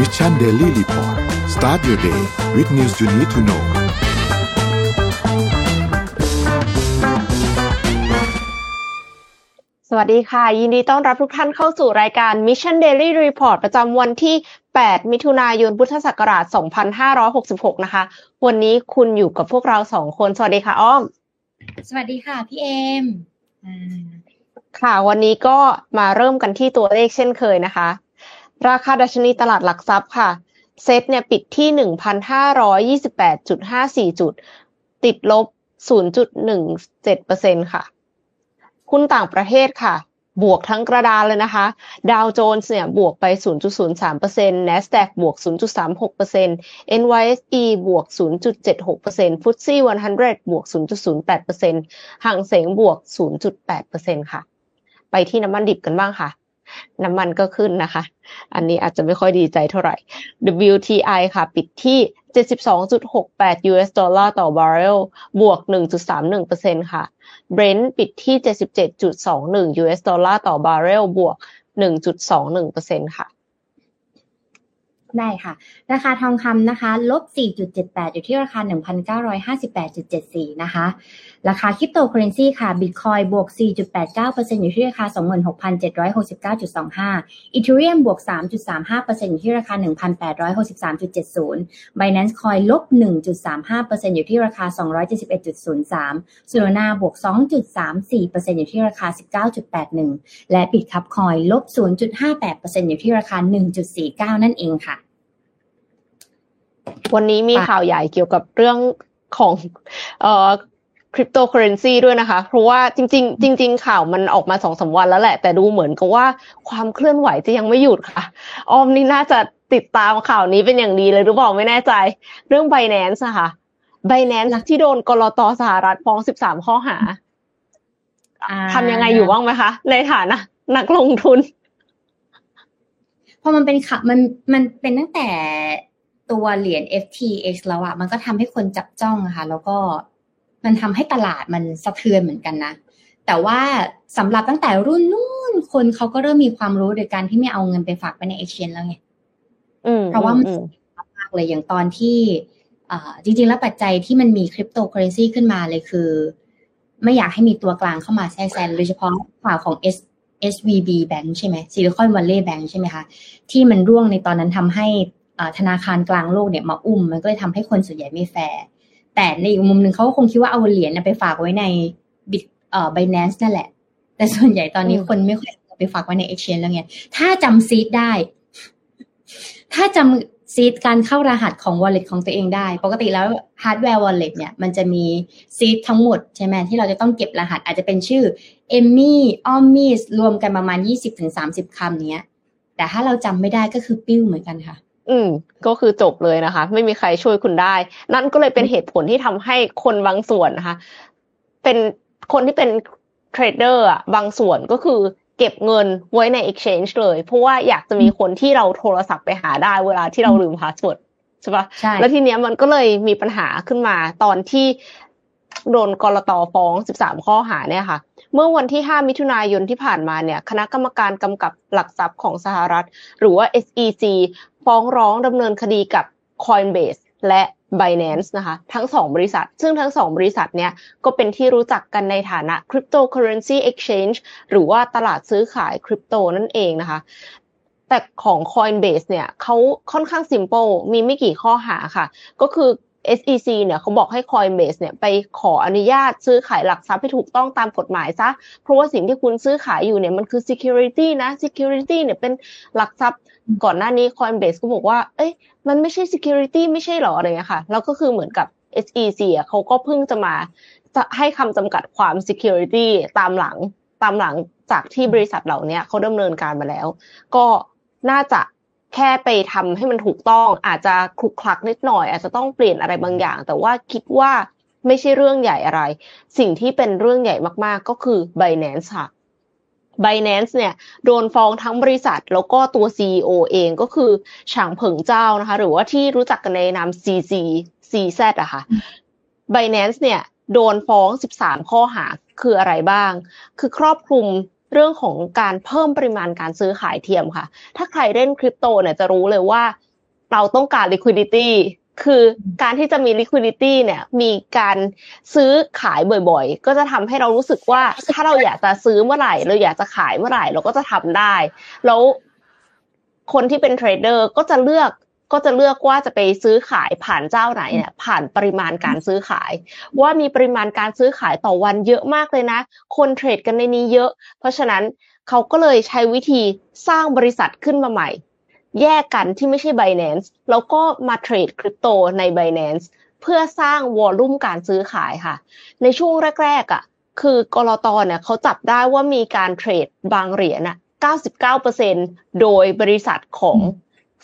Mission Daily Report start your day with news you need to know สวัสดีค่ะ ยินดีต้อนรับทุกท่านเข้าสู่รายการ Mission Daily Report ประจำวันที่ 8 มิถุนายน พุทธศักราช 2566 นะคะ วันนี้คุณอยู่กับพวกเราสองคน สวัสดีค่ะ อ้อม สวัสดีค่ะ พี่เอม ค่ะ วันนี้ก็มาเริ่มกันที่ตัวเลขเช่นเคยนะคะ ราคาดัชนีตลาดหลักทรัพย์ค่ะ เซ็ตเนี่ยปิดที่1,528.54จุด ติดลบ0.17%ค่ะหุ้นต่างประเทศค่ะ บวกทั้งกระดานเลยนะคะ ดาวโจนส์เนี่ยบวกไป 0.03% NASDAQ บวก 0.36% NYSE บวก 0.76% FTSE 100 บวก 0.08%ห่างเสงบวก 0.8%ค่ะ ไปที่น้ำมันดิบกันบ้างค่ะ น้ำมันก็ขึ้นนะคะ อันนี้อาจจะไม่ค่อยดีใจเท่าไหร่ WTI ค่ะ ปิดที่ 72.68 US ดอลลาร์ต่อบาร์เรลบวก 1.31%ค่ะ Brent ปิดที่ 77.21 US ดอลลาร์ต่อบาร์เรลบวก 1.21%ค่ะได้ค่ะ ราคาทองคำนะคะ ลบ 4.78 อยู่ที่ราคา 1,958.74 นะคะราคาคริปโตเคอเรนซีค่ะบิตคอยบวก 4.89%อยู่ที่ราคา 26,769.25อีเทเรียมบวก 3.35%อยู่ที่ราคา 1,863.70 Binance Coin ลบ 1.35%อยู่ที่ราคา 271.03 Solana บวก 2.34%อยู่ที่ราคา 19.81 และ Bitcup Coin ลบ 0.58%อยู่ที่ราคา 1.49 นั่นเองค่ะ วันนี้มีข่าวใหญ่เกี่ยวกับเรื่องของเอ่อ คริปโตเคอเรนซีด้วยนะคะ เพราะว่าจริง ๆ จริง ๆ ข่าวมันออกมาสองสามวันแล้วแหละ แต่ดูเหมือนกับว่าความเคลื่อนไหวจะยังไม่หยุดค่ะออมนี่น่าจะติดตามข่าวนี้เป็นอย่างดีเลยหรือเปล่าไม่แน่ใจ เรื่อง b บแนนซ์ะค่ะ b บแนนซ์ที่โดนกลตสหรัฐฟ้องสิบสามข้อหาทำยังไงอยู่บ้างไหมคะ ในฐานะนักลงทุนพอมันเป็นข่าวมันมันเป็นตั้งแต่ตัวเหรียญ FTX แล้วอะมันก็ทำให้คนจับจ้องอะค่ะ แล้วก็ มันทำให้ตลาดมันสะเทือนเหมือนกันนะ แต่ว่าสำหรับตั้งแต่รุ่นนู้นคนเขาก็เริ่มมีความรู้โดยการที่ไม่เอาเงินไปฝากไว้ใน exchange แล้วไงเพราะว่ามันมากเลยอย่างตอนที่จริง ๆ แล้วปัจจัยที่มันมีคริปโตเคอเรนซีขึ้นมาเลยคือ ไม่อยากให้มีตัวกลางเข้ามาแทรกแซงโดยเฉพาะข่าวของ S SVB Bank ใช่ไหม Silicon Valley Bank ใช่ไหมคะ ที่มันร่วงในตอนนั้นทำให้ธนาคารกลางโลกเนี่ยมาอุ้ม มันก็เลยทำให้คนส่วนใหญ่ไม่แฟร์ แต่ในอีกมุมหนึ่งเขาก็คงคิดว่าเอาเหรียญไปฝากไว้ในบิตเอ่อ Binance นั่นแหละ แต่ส่วนใหญ่ตอนนี้คนไม่ค่อยไปฝากไว้ใน Exchange แล้วไงถ้าจำซีดได้ ถ้าจำซีดการเข้ารหัสของ wallet ของตัวเองได้ ปกติแล้ว hardware wallet เนี่ย มันจะมีseed ทั้งหมดใช่ไหมที่เราจะต้องเก็บรหัส อาจจะเป็นชื่อ Emmy o m m i s รวมกันประมาณ 20-30คำเนี้ย แต่ถ้าเราจำไม่ได้ก็คือปลิวเหมือนกันค่ะ อืม ก็คือจบเลยนะคะ ไม่มีใครช่วยคุณได้ นั่นก็เลยเป็นเหตุผลที่ทำให้คนบางส่วนนะคะ เป็นคนที่เป็น trader อะบางส่วนก็คือเก็บเงินไว้ใน exchange เลย เพราะว่าอยากจะมีคนที่เราโทรศัพท์ไปหาได้เวลาที่เราลืม passwordใช่ปะแล้วทีเนี้ยมันก็เลยมีปัญหาขึ้นมาตอนที่โดนกรตฟ้อง 13 ข้อหาเนี่ยค่ะ เมื่อวันที่ 5 มิถุนายนที่ผ่านมาเนี่ย คณะกรรมการกำกับหลักทรัพย์ของสหรัฐ หรือว่า SEC ฟ้องร้องดำเนินคดีกับ Coinbase และ Binance นะคะ ทั้งสองบริษัท ซึ่งทั้งสองบริษัทเนี่ยก็เป็นที่รู้จักกันในฐานะ Cryptocurrency Exchange หรือว่าตลาดซื้อขายคริปโตนั่นเองนะคะ แต่ของ Coinbase เนี่ยเขาค่อนข้าง simple มีไม่กี่ข้อหาค่ะ ก็คือ SEC เนี่ยเขาบอกให้ Coinbase เนี่ยไปขออนุญาตซื้อขายหลักทรัพย์ให้ถูกต้องตามกฎหมายซะ เพราะว่าสิ่งที่คุณซื้อขายอยู่เนี่ยมันคือ security นะ security เนี่ยเป็นหลักทรัพย์ก่อนหน้านี้ Coinbase ก็บอกว่า เอ้ย มันไม่ใช่ security ไม่ใช่หรออะไรเงี้ยค่ะ แล้วก็คือเหมือนกับ SEC อะเขาก็เพิ่งจะมาให้คำจำกัดความ security ตามหลังตามหลังจากที่บริษัทเหล่านี้เขาดำเนินการมาแล้ว ก็น่าจะ แค่ไปทำให้มันถูกต้องอาจจะคลุกคลักนิดหน่อย อาจจะต้องเปลี่ยนอะไรบางอย่าง แต่ว่าคิดว่าไม่ใช่เรื่องใหญ่อะไร สิ่งที่เป็นเรื่องใหญ่มากๆก็คือ Binance ค่ะ Binance เนี่ยโดนฟ้องทั้งบริษัท แล้วก็ตัว CEO เองก็คือฉางเผิงเจ้านะคะ หรือว่าที่รู้จักกันในนาม CC CZ อะค่ะ Binance เนี่ยโดนฟ้อง 13 ข้อหาคืออะไรบ้าง คือครอบคลุม เรื่องของการเพิ่มปริมาณการซื้อขายเทียมค่ะ ถ้าใครเล่นคริปโตเนี่ยจะรู้เลยว่า เราต้องการ liquidity คือการที่จะมี liquidity เนี่ย มีการซื้อขายบ่อยๆ ก็จะทำให้เรารู้สึกว่า ถ้าเราอยากจะซื้อเมื่อไหร่ เราอยากจะขายเมื่อไหร่ เราก็จะทำได้ แล้วคนที่เป็นเทรดเดอร์ก็จะเลือก ก็จะเลือกว่าจะไปซื้อขายผ่านเจ้าไหนเนี่ยผ่านปริมาณการซื้อขาย ว่ามีปริมาณการซื้อขายต่อวันเยอะมากเลยนะ คนเทรดกันในนี้เยอะ เพราะฉะนั้นเขาก็เลยใช้วิธีสร้างบริษัทขึ้นมาใหม่ แยกกันที่ไม่ใช่ Binance แล้วก็มาเทรดคริปโตใน Binance เพื่อสร้างวอลลุ่มการซื้อขายค่ะ ในช่วงแรกๆอะคือกรอตเนี่ยเขาจับได้ว่ามีการเทรดบางเหรียญอะ 99%โดยบริษัทของ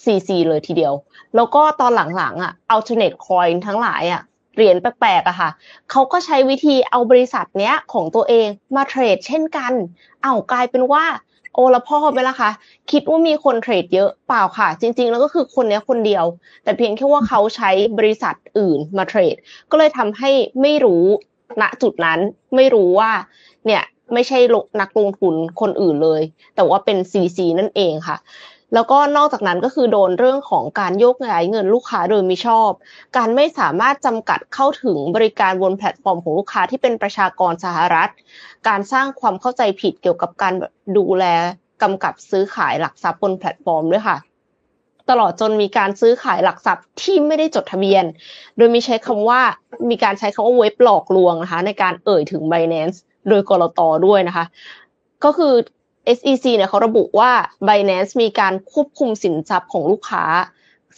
CC เลยทีเดียว แล้วก็ตอนหลังๆอะ alternate coin ทั้งหลายอะเหรียญแปลกๆอะค่ะ เขาก็ใช้วิธีเอาบริษัทเนี้ยของตัวเองมาเทรดเช่นกัน เอากลายเป็นว่า โอละพ่อไปละคะ คิดว่ามีคนเทรดเยอะเปล่าค่ะ จริง ๆ แล้วก็คือคนเนี้ยคนเดียว แต่เพียงแค่ว่าเขาใช้บริษัทอื่นมาเทรด ก็เลยทำให้ไม่รู้ณจุดนั้นไม่รู้ว่า เนี่ยไม่ใช่นักลงทุนคนอื่นเลย แต่ว่าเป็น CZ นั่นเองค่ะ แล้วก็นอกจากนั้นก็คือโดนเรื่องของการโยกย้ายเงินลูกค้าโดยมิชอบ การไม่สามารถจำกัดเข้าถึงบริการบนแพลตฟอร์มของลูกค้าที่เป็นประชากรสหรัฐ การสร้างความเข้าใจผิดเกี่ยวกับการดูแลกำกับซื้อขายหลักทรัพย์บนแพลตฟอร์มด้วยค่ะ ตลอดจนมีการซื้อขายหลักทรัพย์ที่ไม่ได้จดทะเบียน โดยมีใช้คำว่ามีการใช้คำว่าเว็บหลอกลวงนะคะในการเอ่ยถึง Binance โดยกรตด้วยนะคะ ก็คือ SEC เนี่ยเขาระบุว่า Binance มีการควบคุมสินทรัพย์ของลูกค้า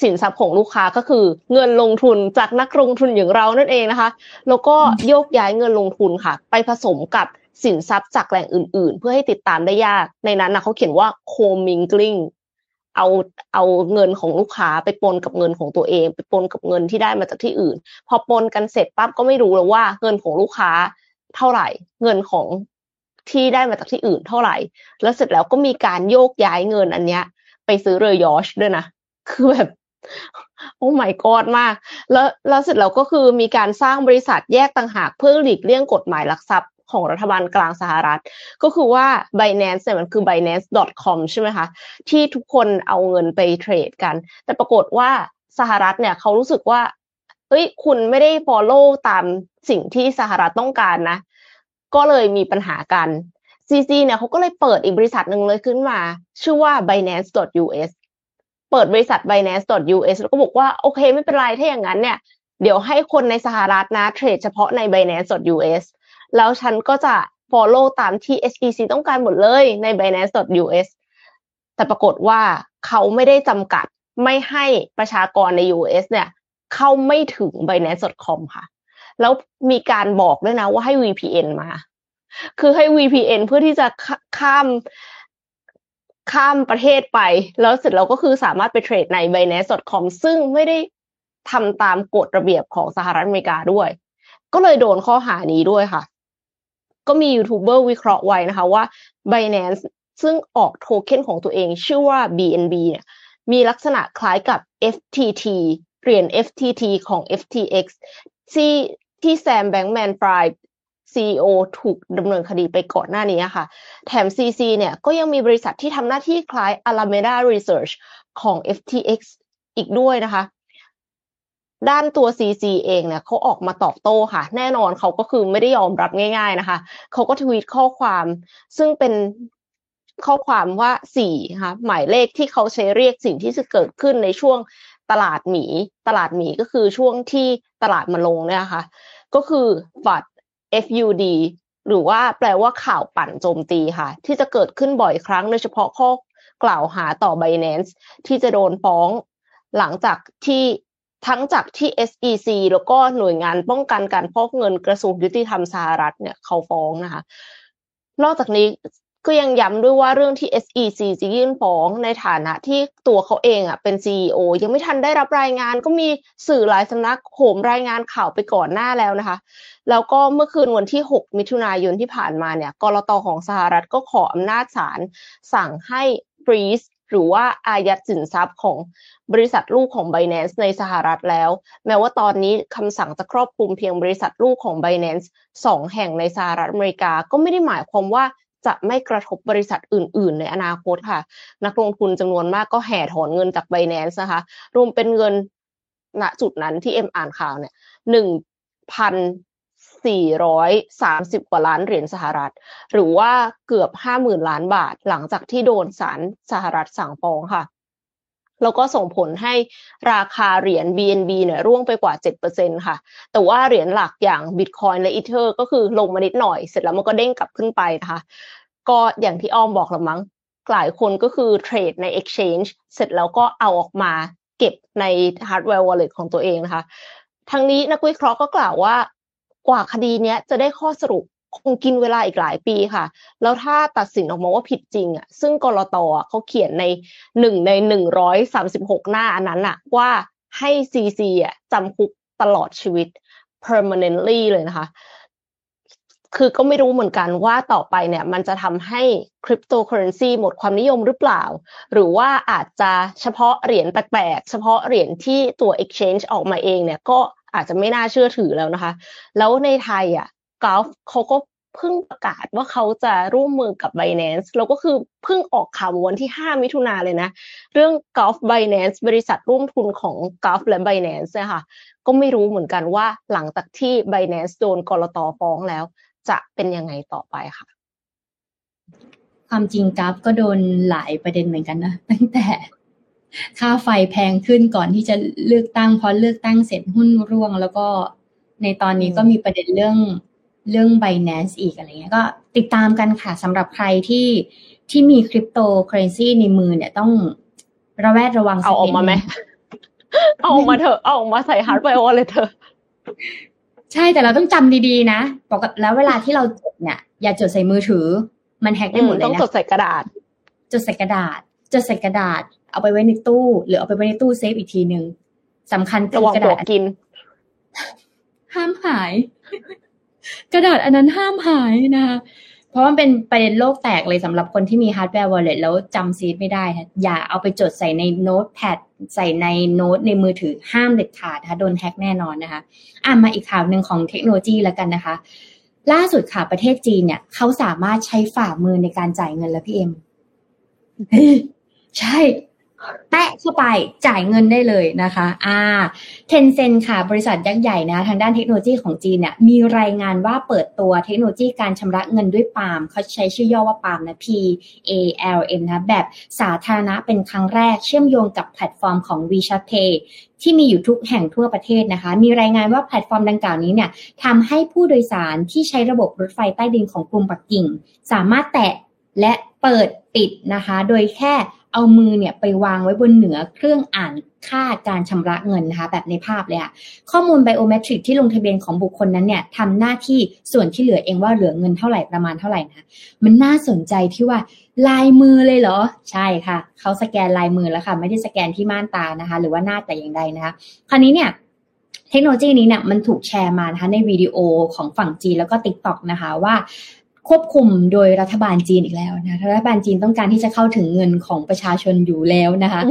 สินทรัพย์ของลูกค้าก็คือ เงินลงทุนจากนักลงทุนอย่างเรานั่นเองนะคะ แล้วก็โยกย้ายเงินลงทุนค่ะ ไปผสมกับสินทรัพย์จากแหล่งอื่น ๆ เพื่อให้ติดตามได้ยาก ในนั้นนะเขาเขียนว่า co-mingling เอาเอาเงินของลูกค้าไปปนกับเงินของตัวเอง ไปปนกับเงินที่ได้มาจากที่อื่น พอปนกันเสร็จปั๊บก็ไม่รู้แล้วว่าเงินของลูกค้าเท่าไหร่ เงินของ ที่ได้มาจากที่อื่นเท่าไหร่ แล้วเสร็จแล้วก็มีการโยกย้ายเงินอันเนี้ย ไปซื้อเรือยอชด้วยนะ คือแบบโอ้ไม่กอดมาก แล้วแล้วเสร็จแล้วก็คือมีการสร้างบริษัทแยกต่างหากเพื่อหลีกเลี่ยงกฎหมายลักทรัพย์ของรัฐบาลกลางสหรัฐ ก็คือว่า Binance เนี่ยมันคือ binance.com ใช่ไหมคะ ที่ทุกคนเอาเงินไปเทรดกัน แต่ปรากฏว่าสหรัฐเนี่ยเขารู้สึกว่าเฮ้ยคุณไม่ได้ follow ตามสิ่งที่สหรัฐต้องการนะ ก็เลยมีปัญหากัน CC เนี่ยเขาก็เลยเปิดอีกบริษัทหนึ่งเลยขึ้นมา ชื่อว่า binance.us เปิดบริษัท binance.us แล้วก็บอกว่าโอเคไม่เป็นไรถ้าอย่างนั้นเนี่ย เดี๋ยวให้คนในสหรัฐนะเทรดเฉพาะใน binance.us แล้วฉันก็จะ follow ตามที่ SEC ต้องการหมดเลยใน binance.us แต่ปรากฏว่าเขาไม่ได้จำกัดไม่ให้ประชากรใน US เนี่ย เข้าไม่ถึง binance.com ค่ะ แล้วมีการบอกด้วยนะว่าให้ VPN มา คือให้ VPN เพื่อที่จะข้ามข้ามประเทศไป แล้วเสร็จแล้วก็คือสามารถไปเทรดใน binance.com ซึ่งไม่ได้ทำตามกฎระเบียบของสหรัฐอเมริกาด้วย ก็เลยโดนข้อหานี้ด้วยค่ะ ก็มียูทูบเบอร์วิเคราะห์ไว้นะคะว่า Binance ซึ่งออกโทเค็นของตัวเองชื่อว่า BNB เนี่ยมีลักษณะคล้ายกับ FTT เหรียญ FTT ของ FTX ที่ ที่ Sam Bankman-Fried ถูกดำเนินคดีไปก่อนหน้านี้ค่ะ แถม CZ เนี่ยก็ยังมีบริษัทที่ทำหน้าที่คล้าย Alameda Research ของ FTX อีกด้วยนะคะ ด้านตัว CC เองเนี่ยเขาออกมาตอบโต้ค่ะ แน่นอนเขาก็คือไม่ได้ยอมรับง่าย ๆนะคะ เขาก็ทวีตข้อความซึ่งเป็นข้อความว่าสี่ค่ะหมายเลขที่เขาใช้เรียกสิ่งที่จะเกิดขึ้นในช่วงตลาดหมี ตลาดหมีก็คือช่วงที่ตลาดมาลงเนี่ยค่ะ ก็คือฝัด FUD หรือว่าแปลว่าข่าวปั่นโจมตีค่ะ ที่จะเกิดขึ้นบ่อยครั้งโดยเฉพาะข้อกล่าวหาต่อ Binance ที่จะโดนฟ้องหลังจากที่ทั้งจากที่ SEC แล้วก็หน่วยงานป้องกันการฟอกเงินกระทรวงยุติธรรมสหรัฐเนี่ยเขาฟ้องนะคะ นอกจากนี้ ก็ยังย้ำด้วยว่าเรื่องที่ SEC จะยื่นฟ้องในฐานะที่ตัวเขาเองอะเป็น CEO ยังไม่ทันได้รับรายงานก็มีสื่อหลายสำนักโหมรายงานข่าวไปก่อนหน้าแล้วนะคะ แล้วก็เมื่อคืนวันที่ 6 มิถุนายนที่ผ่านมาเนี่ยกรตของสหรัฐก็ขออำนาจศาลสั่งให้ฟรีซหรือว่าอายัดสินทรัพย์ของบริษัทลูกของ Binance ในสหรัฐแล้ว แม้ว่าตอนนี้คำสั่งจะครอบคลุมเพียงบริษัทลูกของ Binance สองแห่งในสหรัฐอเมริกา ก็ไม่ได้หมายความว่า จะไม่กระทบบริษัทอื่น ๆ ในอนาคตค่ะ นักลงทุนจำนวนมากก็แห่ถอนเงินจากไบแนนซ์นะคะ รวมเป็นเงินณจุดนั้นที่เอ็มอ่านข่าวเนี่ยหนึ่งพันสี่ร้อยสามสิบกว่าล้านเหรียญสหรัฐ หรือว่าเกือบห้าหมื่นล้านบาท หลังจากที่โดนศาลสหรัฐสั่งฟ้องค่ะ แล้วก็ส่งผลให้ราคาเหรียญ BNB เนี่ยร่วงไปกว่า 7%ค่ะ แต่ว่าเหรียญหลักอย่าง Bitcoin และ Ether ก็คือลงมานิดหน่อย เสร็จแล้วมันก็เด้งกลับขึ้นไปนะคะ ก็อย่างที่อ้อมบอกละมั้ง หลายคนก็คือเทรดใน Exchange เสร็จแล้วก็เอาออกมาเก็บใน Hardware Wallet ของตัวเองนะคะ ทั้งนี้นักวิเคราะห์ก็กล่าวว่ากว่าคดีนี้จะได้ข้อสรุป คงกินเวลาอีกหลายปีค่ะ แล้วถ้าตัดสินออกมาว่าผิดจริงอะซึ่งกรตอเขาเขียนในหนึ่งในหนึ่งร้อยสามสิบหกหน้าอันนั้นอะว่าให้ซีซีอะจำคุกตลอดชีวิต permanently เลยนะคะ คือก็ไม่รู้เหมือนกันว่าต่อไปเนี่ยมันจะทำให้คริปโตเคอเรนซีหมดความนิยมหรือเปล่า หรือว่าอาจจะเฉพาะเหรียญแปลกๆ เฉพาะเหรียญที่ตัว exchange ออกมาเองเนี่ยก็อาจจะไม่น่าเชื่อถือแล้วนะคะ แล้วในไทยอะ กอล์ฟเขาก็เพิ่งประกาศว่าเขาจะร่วมมือกับ Binance แล้วก็คือเพิ่งออกข่าววันที่ 5 มิถุนาเลยนะ เรื่อง Golf Binance บริษัทร่วมทุนของ Golf และ Binance เนี่ยค่ะก็ไม่รู้เหมือนกันว่าหลังจากที่ Binance โดนกรตฟ้องแล้ว จะเป็นยังไงต่อไปค่ะ ความจริงกราฟก็โดนหลายประเด็นเหมือนกันนะ ตั้งแต่ค่าไฟแพงขึ้นก่อนที่จะเลือกตั้งพอเลือกตั้งเสร็จหุ้นร่วง แล้วก็ในตอนนี้ก็มีประเด็นเรื่อง เรื่อง Binance อีกอะไรเงี้ยก็ติดตามกันค่ะสำหรับใครที่ที่มีคริปโตเคอเรนซีในมือเนี่ยต้องระแวดระวังเอาออกมาไหมเอาออกมาเถอะเอาออกมาใส่ฮาร์ดแวร์เลยเถอะใช่แต่เราต้องจำดีๆนะปกติแล้วเวลาที่เราจดเนี่ย อย่าจดใส่มือถือ มัน hack ได้หมดเลยนะต้องจดใส่กระดาษ จดใส่กระดาษ จดใส่กระดาษ เอาไปไว้ในตู้ หรือเอาไปไว้ในตู้เซฟอีกทีหนึ่งสำคัญคืระอวังกระปลดาวษกกิน ห้ามหาย กระดาษอันนั้นห้ามหายนะคะเพราะมันเป็นประเด็นโลกแตกเลยสำหรับคนที่มี hardware wallet แล้วจำ seed ไม่ได้นะอย่าเอาไปจดใส่ใน notepad ใส่ในโน้ตในมือถือห้ามเด็ดขาดนะคะโดน hack แน่นอนนะคะ อะมาอีกข่าวหนึ่งของเทคโนโลยีแล้วกันนะคะ ล่าสุดค่ะประเทศจีนเนี่ยเขาสามารถใช้ฝ่ามือในการจ่ายเงินแล้วพี่เอ็มใช่ แตะเข้าไปจ่ายเงินได้เลยนะคะอ่าเทนเซนค่ะ บริษัทยักษ์ใหญ่นะทางด้านเทคโนโลยีของจีนเนี่ยมีรายงานว่าเปิดตัวเทคโนโลยีการชำระเงินด้วยปาล์มเขาใช้ชื่อย่อว่าปาล์มนะ P A L M นะแบบสาธารณะเป็นครั้งแรกเชื่อมโยงกับแพลตฟอร์มของ WeChat Pay ที่มีอยู่ทุกแห่งทั่วประเทศนะคะ มีรายงานว่าแพลตฟอร์มดังกล่าวนี้เนี่ยทำให้ผู้โดยสารที่ใช้ระบบรถไฟใต้ดินของกรุงปักกิ่ง สามารถแตะและเปิดปิดนะคะ โดยแค่ เอามือเนี่ยไปวางไว้บนเหนือเครื่องอ่านค่าการชำระเงินนะคะแบบในภาพเลยค่ะข้อมูลไบโอเมตริกที่ลงทะเบียนของบุคคลนั้นเนี่ยทำหน้าที่ส่วนที่เหลือเองว่าเหลือเงินเท่าไหร่ประมาณเท่าไหร่นะมันน่าสนใจที่ว่าลายมือเลยเหรอ ใช่ค่ะ เขาสแกนลายมือแล้วค่ะ ไม่ได้สแกนที่ม่านตานะคะ หรือว่าหน้าแต่อย่างใดนะคะ คราวนี้เนี่ยเทคโนโลยีนี้เนี่ยมันถูกแชร์มานะคะในวิดีโอของฝั่งจีนแล้วก็ t ิ k t o k นะคะว่า ควบคุมโดยรัฐบาลจีนอีกแล้วนะรัฐบาลจีนต้องการที่จะเข้าถึงเงินของประชาชนอยู่แล้วนะคะ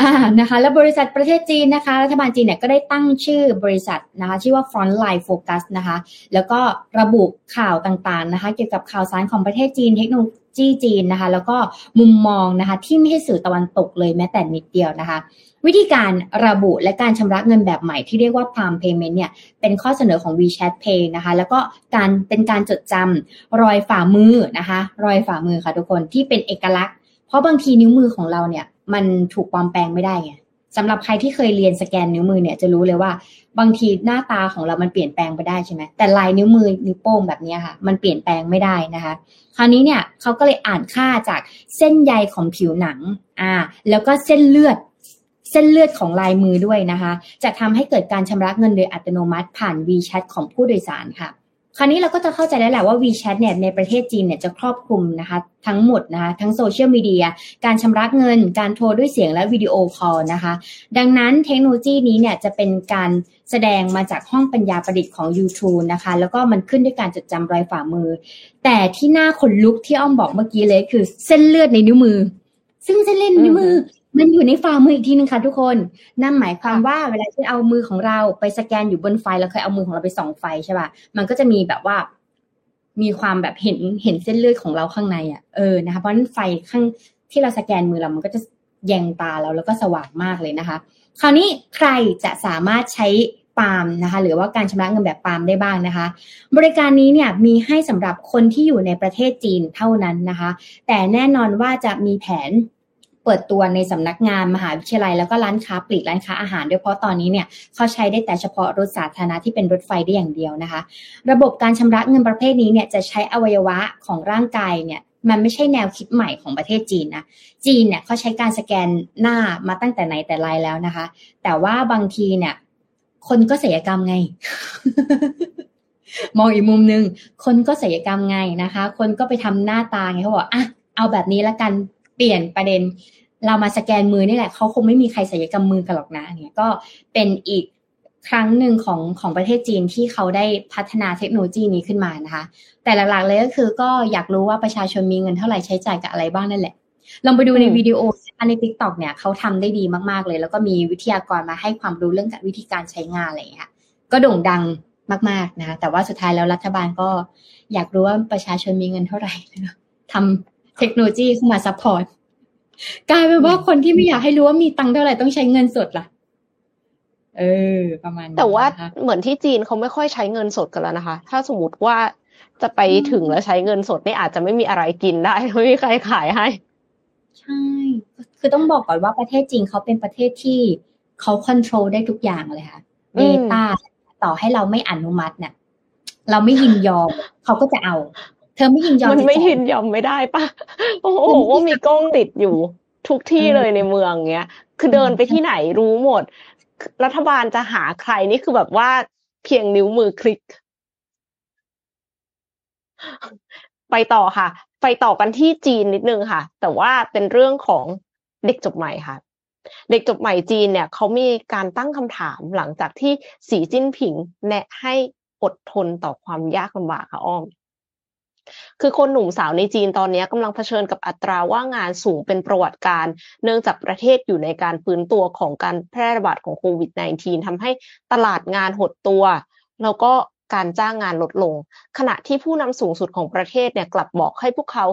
อ่านะคะ แล้วบริษัทประเทศจีนนะคะ รัฐบาลจีนเนี่ยก็ได้ตั้งชื่อบริษัทนะคะ ชื่อว่า Frontline Focus นะคะ แล้วก็ระบุข่าวต่างๆนะคะ เกี่ยวกับข่าวสารของประเทศจีนเทคโนโลยีจีนนะคะ แล้วก็มุมมองนะคะ ที่ไม่ใช่สื่อตะวันตกเลยแม้แต่นิดเดียวนะคะ วิธีการระบุและการชำระเงินแบบใหม่ที่เรียกว่า Palm Payment เนี่ยเป็นข้อเสนอของ WeChat Pay นะคะ แล้วก็การเป็นการจดจำรอยฝ่ามือนะคะ รอยฝ่ามือค่ะทุกคนที่เป็นเอกลักษณ์ เพราะบางทีนิ้วมือของเราเนี่ย มันถูกปลอมแปลงไม่ได้ไง สำหรับใครที่เคยเรียนสแกนนิ้วมือเนี่ยจะรู้เลยว่า บางทีหน้าตาของเรามันเปลี่ยนแปลงไปได้ใช่ไหมแต่ลายนิ้วมือนิ้วโป้งแบบนี้ค่ะ มันเปลี่ยนแปลงไม่ได้นะคะ คราวนี้เนี่ยเขาก็เลยอ่านค่าจากเส้นใยของผิวหนังอ่าแล้วก็เส้นเลือดเส้นเลือดของลายมือด้วยนะคะ จะทำให้เกิดการชำระเงินโดยอัตโนมัติผ่าน WeChat ของผู้โดยสารค่ะ คราวนี้เราก็จะเข้าใจได้แหละว่า WeChat เนี่ยในประเทศจีนเนี่ยจะครอบคลุมนะคะทั้งหมดนะคะทั้ง social media การชำระเงิน การโทรด้วยเสียงและ video call นะคะ ดังนั้นเทคโนโลยีนี้เนี่ยจะเป็นการแสดงมาจากห้องปัญญาประดิษฐ์ของ YouTube นะคะ แล้วก็มันขึ้นด้วยการจดจำรอยฝ่ามือ แต่ที่น่าขนลุกที่อ้อมบอกเมื่อกี้เลยคือเส้นเลือดในนิ้วมือ ซึ่งเส้นเลือดในนิ้วมือ มันอยู่ในฝ่ามืออีกทีนึงค่ะทุกคน นั่นหมายความว่าเวลาที่เอามือของเราไปสแกนอยู่บนไฟเราเคยเอามือของเราไปส่องไฟใช่ป่ะ มันก็จะมีแบบว่า มีความแบบเห็นเห็นเส้นเลือดของเราข้างในอะ เออ นะคะ เพราะฉะนั้นไฟข้างที่เราสแกนมือเรา มันก็จะแยงตาเราแล้วก็สว่างมากเลยนะคะ คราวนี้ใครจะสามารถใช้ปาล์มนะคะ หรือว่าการชำระเงินแบบปาล์มได้บ้างนะคะ บริการนี้เนี่ยมีให้สำหรับคนที่อยู่ในประเทศจีนเท่านั้นนะคะ แต่แน่นอนว่าจะมีแผนเปิดตัวในสำนักงานมหาวิทยาลัย แล้วก็ร้านค้าปลีกร้านค้าอาหารด้วยเพราะตอนนี้เนี่ยเขาใช้ได้แต่เฉพาะรถสาธารณะที่เป็นรถไฟได้อย่างเดียวนะคะ ระบบการชำระเงินประเภทนี้เนี่ยจะใช้อวัยวะของร่างกายเนี่ยมันไม่ใช่แนวคิดใหม่ของประเทศจีนนะ จีนเนี่ยเขาใช้การสแกนหน้ามาตั้งแต่ไหนแต่ไรแล้วนะคะ แต่ว่าบางทีเนี่ย คนก็เสียกรรมไง มองอีกมุมหนึ่งคนก็เสียกรรมไงนะคะ คนก็ไปทำหน้าตาไงเขาบอกอะเอาแบบนี้ละกัน เปลี่ยนประเด็น เรามาสแกนมือนี่แหละเขาคงไม่มีใครศัลยกรรมมือกันหรอกนะเนี่ยก็เป็นอีกครั้งหนึ่งของของประเทศจีนที่เขาได้พัฒนาเทคโนโลยีนี้ขึ้นมานะคะ แต่หลักๆเลยก็คือก็อยากรู้ว่าประชาชนมีเงินเท่าไหร่ใช้จ่ายกับอะไรบ้างนั่นแหละ ลองไปดูในวิดีโอใน TikTok เนี่ยเขาทำได้ดีมากๆเลย แล้วก็มีวิทยากรมาให้ความรู้เรื่องวิธีการใช้งานอะไรอย่างเงี้ยก็โด่งดังมากๆนะคะแต่ว่าสุดท้ายแล้วรัฐบาลก็อยากรู้ว่าประชาชนมีเงินเท่าไหร่ทำเทคโนโลยีเข้ามา support กลายเป็นว่าคนที่ไม่อยากให้รู้ว่ามีตังค์เท่าไหร่ต้องใช้เงินสดล่ะ เออ ประมาณแต่ว่าเหมือนที่จีนเขาไม่ค่อยใช้เงินสดกันแล้วนะคะ ถ้าสมมติว่าจะไปถึงแล้วใช้เงินสดนี่อาจจะไม่มีอะไรกินได้ไม่มีใครขายให้ ใช่ คือต้องบอกก่อนว่าประเทศจีนเขาเป็นประเทศที่เขาควบคุมได้ทุกอย่างเลยค่ะเดต้าต่อให้เราไม่อนุมัติเนี่ยเราไม่ยินยอมเขาก็จะเอาเธอไม่ยินยอมมันไม่ยินยอมไม่ได้ปะโอ้โหว่ามีกล้องติดอยู่ ทุกที่เลยในเมืองเงี้ย คือเดินไปที่ไหนรู้หมด รัฐบาลจะหาใครนี่คือแบบว่าเพียงนิ้วมือคลิก ไปต่อค่ะ ไปต่อกันที่จีนนิดนึงค่ะ แต่ว่าเป็นเรื่องของเด็กจบใหม่ค่ะ เด็กจบใหม่จีนเนี่ยเขามีการตั้งคำถามหลังจากที่สีจิ้นผิงแนะให้อดทนต่อความยากลำบากค่ะอ้อม คือคนหนุ่มสาวในจีนตอนนี้กำลังเผชิญกับอัตราว่างงานสูงเป็นประวัติการ เนื่องจากประเทศอยู่ในการฟื้นตัวของการแพร่ระบาดของโควิด -19 ทำให้ตลาดงานหดตัว แล้วก็การจ้างงานลดลง ขณะที่ผู้นำสูงสุดของประเทศเนี่ยกลับบอกให้พวกเขา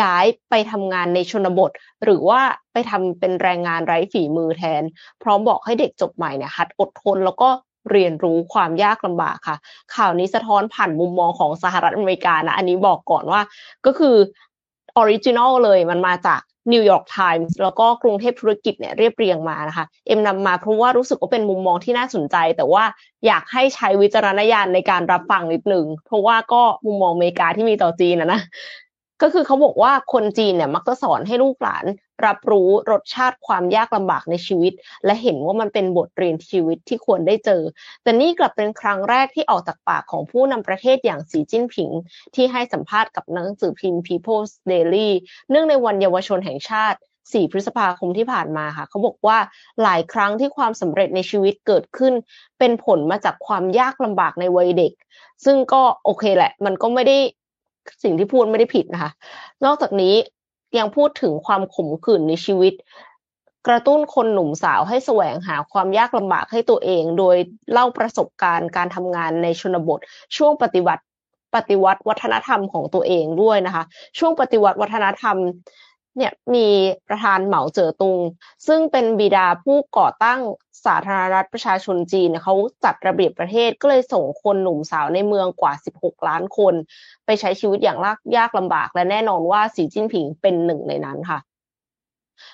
ย้ายไปทำงานในชนบท หรือว่าไปทำเป็นแรงงานไร้ฝีมือแทน พร้อมบอกให้เด็กจบใหม่เนี่ยหัดอดทนแล้วก็ เรียนรู้ความยากลำบากค่ะ ข่าวนี้สะท้อนผ่านมุมมองของสหรัฐอเมริกานะ อันนี้บอกก่อนว่าก็คือ original เลยมันมาจาก New York Times แล้วก็กรุงเทพธุรกิจเนี่ยเรียบเรียงมานะคะ เอ็มนำมาเพราะว่ารู้สึกว่าเป็นมุมมองที่น่าสนใจ แต่ว่าอยากให้ใช้วิจารณญาณในการรับฟังนิดหนึ่งเพราะว่าก็มุมมองอเมริกาที่มีต่อจีนนะนะ ก็คือเขาบอกว่าคนจีนเนี่ยมักจะสอนให้ลูกหลาน รับรู้รสชาติความยากลำบากในชีวิต และเห็นว่ามันเป็นบทเรียนชีวิตที่ควรได้เจอ แต่นี่กลับเป็นครั้งแรกที่ออกจากปากของผู้นำประเทศอย่างสีจิ้นผิง ที่ให้สัมภาษณ์กับหนังสือพิมพ์ People's Daily เนื่องในวันเยาวชนแห่งชาติ 4 พฤษภาคมที่ผ่านมาค่ะ เขาบอกว่าหลายครั้งที่ความสำเร็จในชีวิตเกิดขึ้น เป็นผลมาจากความยากลำบากในวัยเด็ก ซึ่งก็โอเคแหละ มันก็ไม่ได้ สิ่งที่พูดไม่ได้ผิดนะคะ นอกจากนี้ยังพูดถึงความขมขื่นในชีวิต กระตุ้นคนหนุ่มสาวให้แสวงหาความยากลำบากให้ตัวเอง โดยเล่าประสบการณ์การทำงานในชนบท ช่วงปฏิวัติปฏิวัติวัฒนธรรมของตัวเองด้วยนะคะ ช่วงปฏิวัติวัฒนธรรม เนี่ยมีประธานเหมาเจ๋อตุง ซึ่งเป็นบิดาผู้ก่อตั้งสาธารณรัฐประชาชนจีนเขาจัดระเบียบประเทศก็เลยส่งคนหนุ่มสาวในเมืองกว่า 16 ล้านคน ไปใช้ชีวิตอย่างยากลำบากและแน่นอนว่าสีจิ้นผิงเป็นหนึ่งในนั้นค่ะ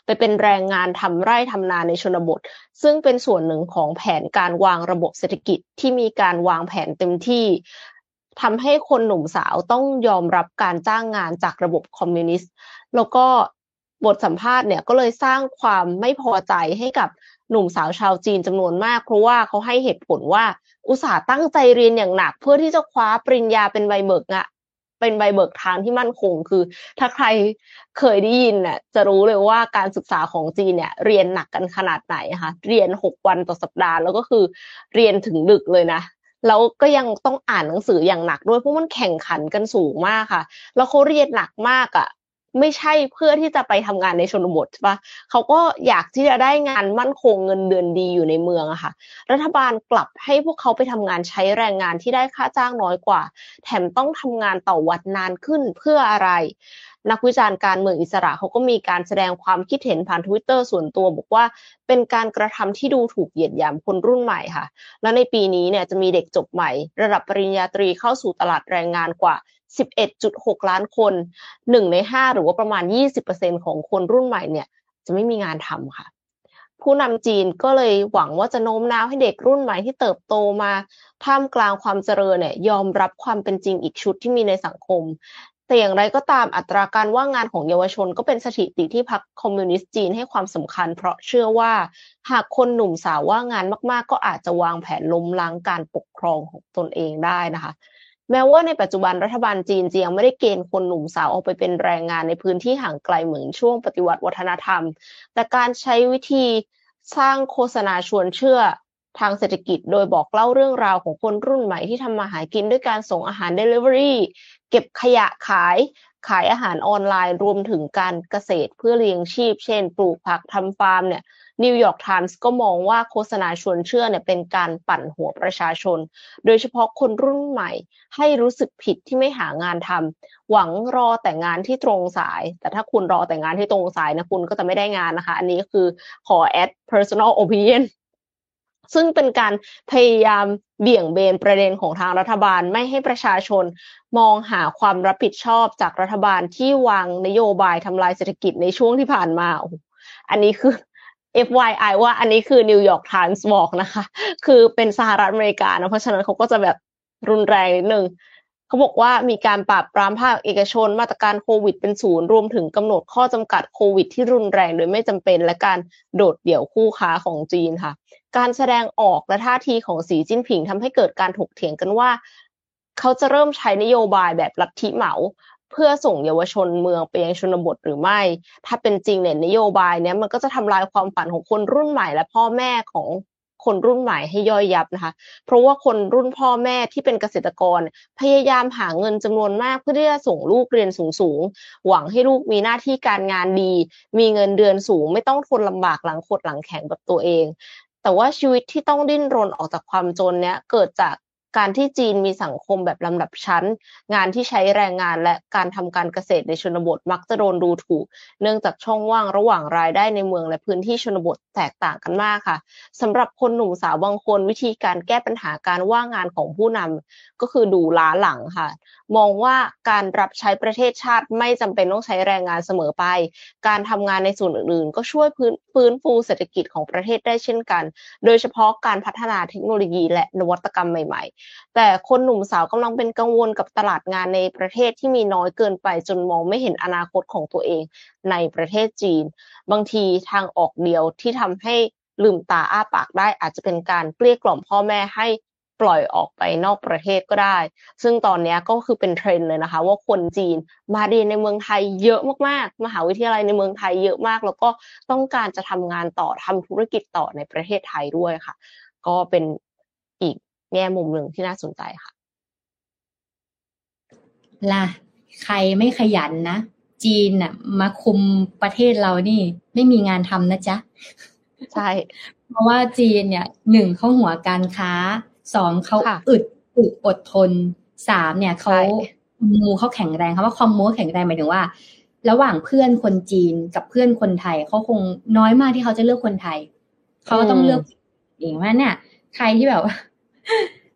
ไปเป็นแรงงานทำไร่ทำนาในชนบท ซึ่งเป็นส่วนหนึ่งของแผนการวางระบบเศรษฐกิจที่มีการวางแผนเต็มที่ทำให้คนหนุ่มสาวต้องยอมรับการจ้างงานจากระบบคอมมิวนิสต์ แล้วก็บทสัมภาษณ์เนี่ยก็เลยสร้างความไม่พอใจให้กับหนุ่มสาวชาวจีนจำนวนมาก เพราะว่าเขาให้เหตุผลว่าอุตส่าห์ตั้งใจเรียนอย่างหนัก เพื่อที่จะคว้าปริญญาเป็นใบเบิกอะเป็นใบเบิกทางที่มั่นคงคือ ถ้าใครเคยได้ยินน่ะจะรู้เลยว่าการศึกษาของจีนเนี่ยเรียนหนักกันขนาดไหนคะเรียนหกวันต่อสัปดาห์แล้วก็คือเรียนถึงดึกเลยนะแล้วก็ยังต้องอ่านหนังสืออย่างหนักด้วยเพราะมันแข่งขันกันสูงมากค่ะ แล้วเขาเรียนหนักมากอะ่ะ ไม่ใช่เพื่อที่จะไปทำงานในชนบทใช่ปะเขาก็อยากที่จะได้งานมั่นคงเงินเดือนดีอยู่ในเมืองอะค่ะ รัฐบาลกลับให้พวกเขาไปทำงานใช้แรงงานที่ได้ค่าจ้างน้อยกว่า แถมต้องทำงานต่อวัดนานขึ้นเพื่ออะไร นักวิจารณ์การเมืองอิสระเขาก็มีการแสดงความคิดเห็นผ่านทวิตเตอร์ส่วนตัว บอกว่าเป็นการกระทำที่ดูถูกเหยียดหยามคนรุ่นใหม่ค่ะ และในปีนี้เนี่ยจะมีเด็กจบใหม่ ระดับปริญญาตรีเข้าสู่ตลาดแรงงานกว่า 11.6 ล้านคนหนึ่งในห้าหรือว่าประมาณ 20%ของคนรุ่นใหม่เนี่ยจะไม่มีงานทำค่ะผู้นำจีนก็เลยหวังว่าจะโน้มน้าวให้เด็กรุ่นใหม่ที่เติบโตมาท่ามกลางความเจริญเนี่ยยอมรับความเป็นจริงอีกชุดที่มีในสังคม แต่อย่างไรก็ตามอัตราการว่างงานของเยาวชนก็เป็นสถิติที่พรรคคอมมิวนิสต์จีนให้ความสำคัญ เพราะเชื่อว่า หากคนหนุ่มสาวว่างงานมากๆ ก็อาจจะวางแผนล้มล้างการปกครองของตนเองได้นะคะ แม้ว่าในปัจจุบันรัฐบาลจีนจะยังไม่ได้เกณฑ์คนหนุ่มสาวออกไปเป็นแรงงานในพื้นที่ห่างไกลเหมือนช่วงปฏิวัติวัฒนธรรม แต่การใช้วิธีสร้างโฆษณาชวนเชื่อ ทางเศรษฐกิจโดยบอกเล่าเรื่องราวของคนรุ่นใหม่ที่ทำมาหากินด้วยการส่งอาหาร delivery เก็บขยะขาย ขายอาหารออนไลน์รวมถึงการเกษตรเพื่อเลี้ยงชีพ เช่น ปลูกผักทำฟาร์มเนี่ย New York Times ก็มองว่าโฆษณาชวนเชื่อเนี่ยเป็นการปั่นหัวประชาชน โดยเฉพาะคนรุ่นใหม่ให้รู้สึกผิดที่ไม่หางานทำหวังรอแต่งานที่ตรงสาย แต่ถ้าคุณรอแต่งานที่ตรงสายนะคุณก็จะไม่ได้งานนะคะ อันนี้คือขอ add personal opinion ซึ่งเป็นการพยายามเบี่ยงเบนประเด็นของทางรัฐบาลไม่ให้ประชาชนมองหาความรับผิดชอบจากรัฐบาลที่วางนโยบายทำลายเศรษฐกิจในช่วงที่ผ่านมา อันนี้คือ FYI ว่าอันนี้คือนิวยอร์กไทมส์บอกนะคะ คือเป็นสหรัฐอเมริกานะเพราะฉะนั้นเขาก็จะแบบรุนแรงนิดนึง เขาบอกว่ามีการปราบปรามภาคเอกชน มาตรการโควิดเป็นศูนย์รวมถึงกำหนดข้อจำกัดโควิด ที่รุนแรงโดยไม่จำเป็น และการโดดเดี่ยวคู่ค้าของจีนค่ะ การแสดงออกและท่าทีของสีจิ้นผิงทำให้เกิดการถกเถียงกันว่า เขาจะเริ่มใช้นโยบายแบบลัทธิเหมาเพื่อส่งเยาวชนเมืองไปยังชนบทหรือไม่ ถ้าเป็นจริงเนี่ยนโยบายเนี้ยมันก็จะทำลายความฝันของคนรุ่นใหม่และพ่อแม่ของ คนรุ่นใหม่ให้ย่อยยับนะคะ เพราะว่าคนรุ่นพ่อแม่ที่เป็นเกษตรกร พยายามหาเงินจำนวนมากเพื่อที่จะส่งลูกเรียนสูงๆ หวังให้ลูกมีหน้าที่การงานดี มีเงินเดือนสูง ไม่ต้องทนลำบากหลังขดหลังแข็งแบบตัวเอง แต่ว่าชีวิตที่ต้องดิ้นรนออกจากความจนเนี้ยเกิดจาก การที่จีนมีสังคมแบบลำดับชั้น งานที่ใช้แรงงานและการทำการเกษตรในชนบทมักจะโดนดูถูก เนื่องจากช่องว่างระหว่างรายได้ในเมืองและพื้นที่ชนบทแตกต่างกันมากค่ะสำหรับคนหนุ่มสาวบางคนวิธีการแก้ปัญหาการว่างงานของผู้นำก็คือดูล้าหลังค่ะ มองว่าการรับใช้ประเทศชาติไม่จำเป็นต้องใช้แรงงานเสมอไป การทำงานในส่วนอื่นๆ ก็ช่วยพื้นฟื้นฟูเศรษฐกิจของประเทศได้เช่นกัน โดยเฉพาะการพัฒนาเทคโนโลยีและนวัตกรรมใหม่แต่คนหนุ่มสาวกำลังเป็นกังวลกับตลาดงานในประเทศที่มีน้อยเกินไปจนมองไม่เห็นอนาคตของตัวเองในประเทศจีน บางทีทางออกเดียวที่ทำให้ลืมตาอ้าปากได้อาจจะเป็นการเกลี้ยกล่อมพ่อแม่ให้ปล่อยออกไปนอกประเทศก็ได้ ซึ่งตอนนี้ก็คือเป็นเทรนด์เลยนะคะ ว่าคนจีนมาเรียนในเมืองไทยเยอะมากๆ มหาวิทยาลัยในเมืองไทยเยอะมาก แล้วก็ต้องการจะทำงานต่อทำธุรกิจต่อในประเทศไทยด้วยค่ะ ก็เป็น แง่มุมหนึ่งที่น่าสนใจค่ะล่ะใครไม่ขยันนะ จีนน่ะ มาคุมประเทศเรานี่ ไม่มีงานทำนะจ๊ะ ใช่ เพราะว่าจีนเนี่ยหนึ่งเขาหัวการค้าสองเขาอึดอึดอดทนสามเนี่ยเขามูเขาแข็งแรงคำว่าคอมมูแข็งแรงหมายถึงว่า ระหว่างเพื่อนคนจีนกับเพื่อนคนไทยเขาคงน้อยมากที่เขาจะเลือกคนไทยเขาก็ต้องเลือกเองว่าเนี่ยใครที่แบบว่า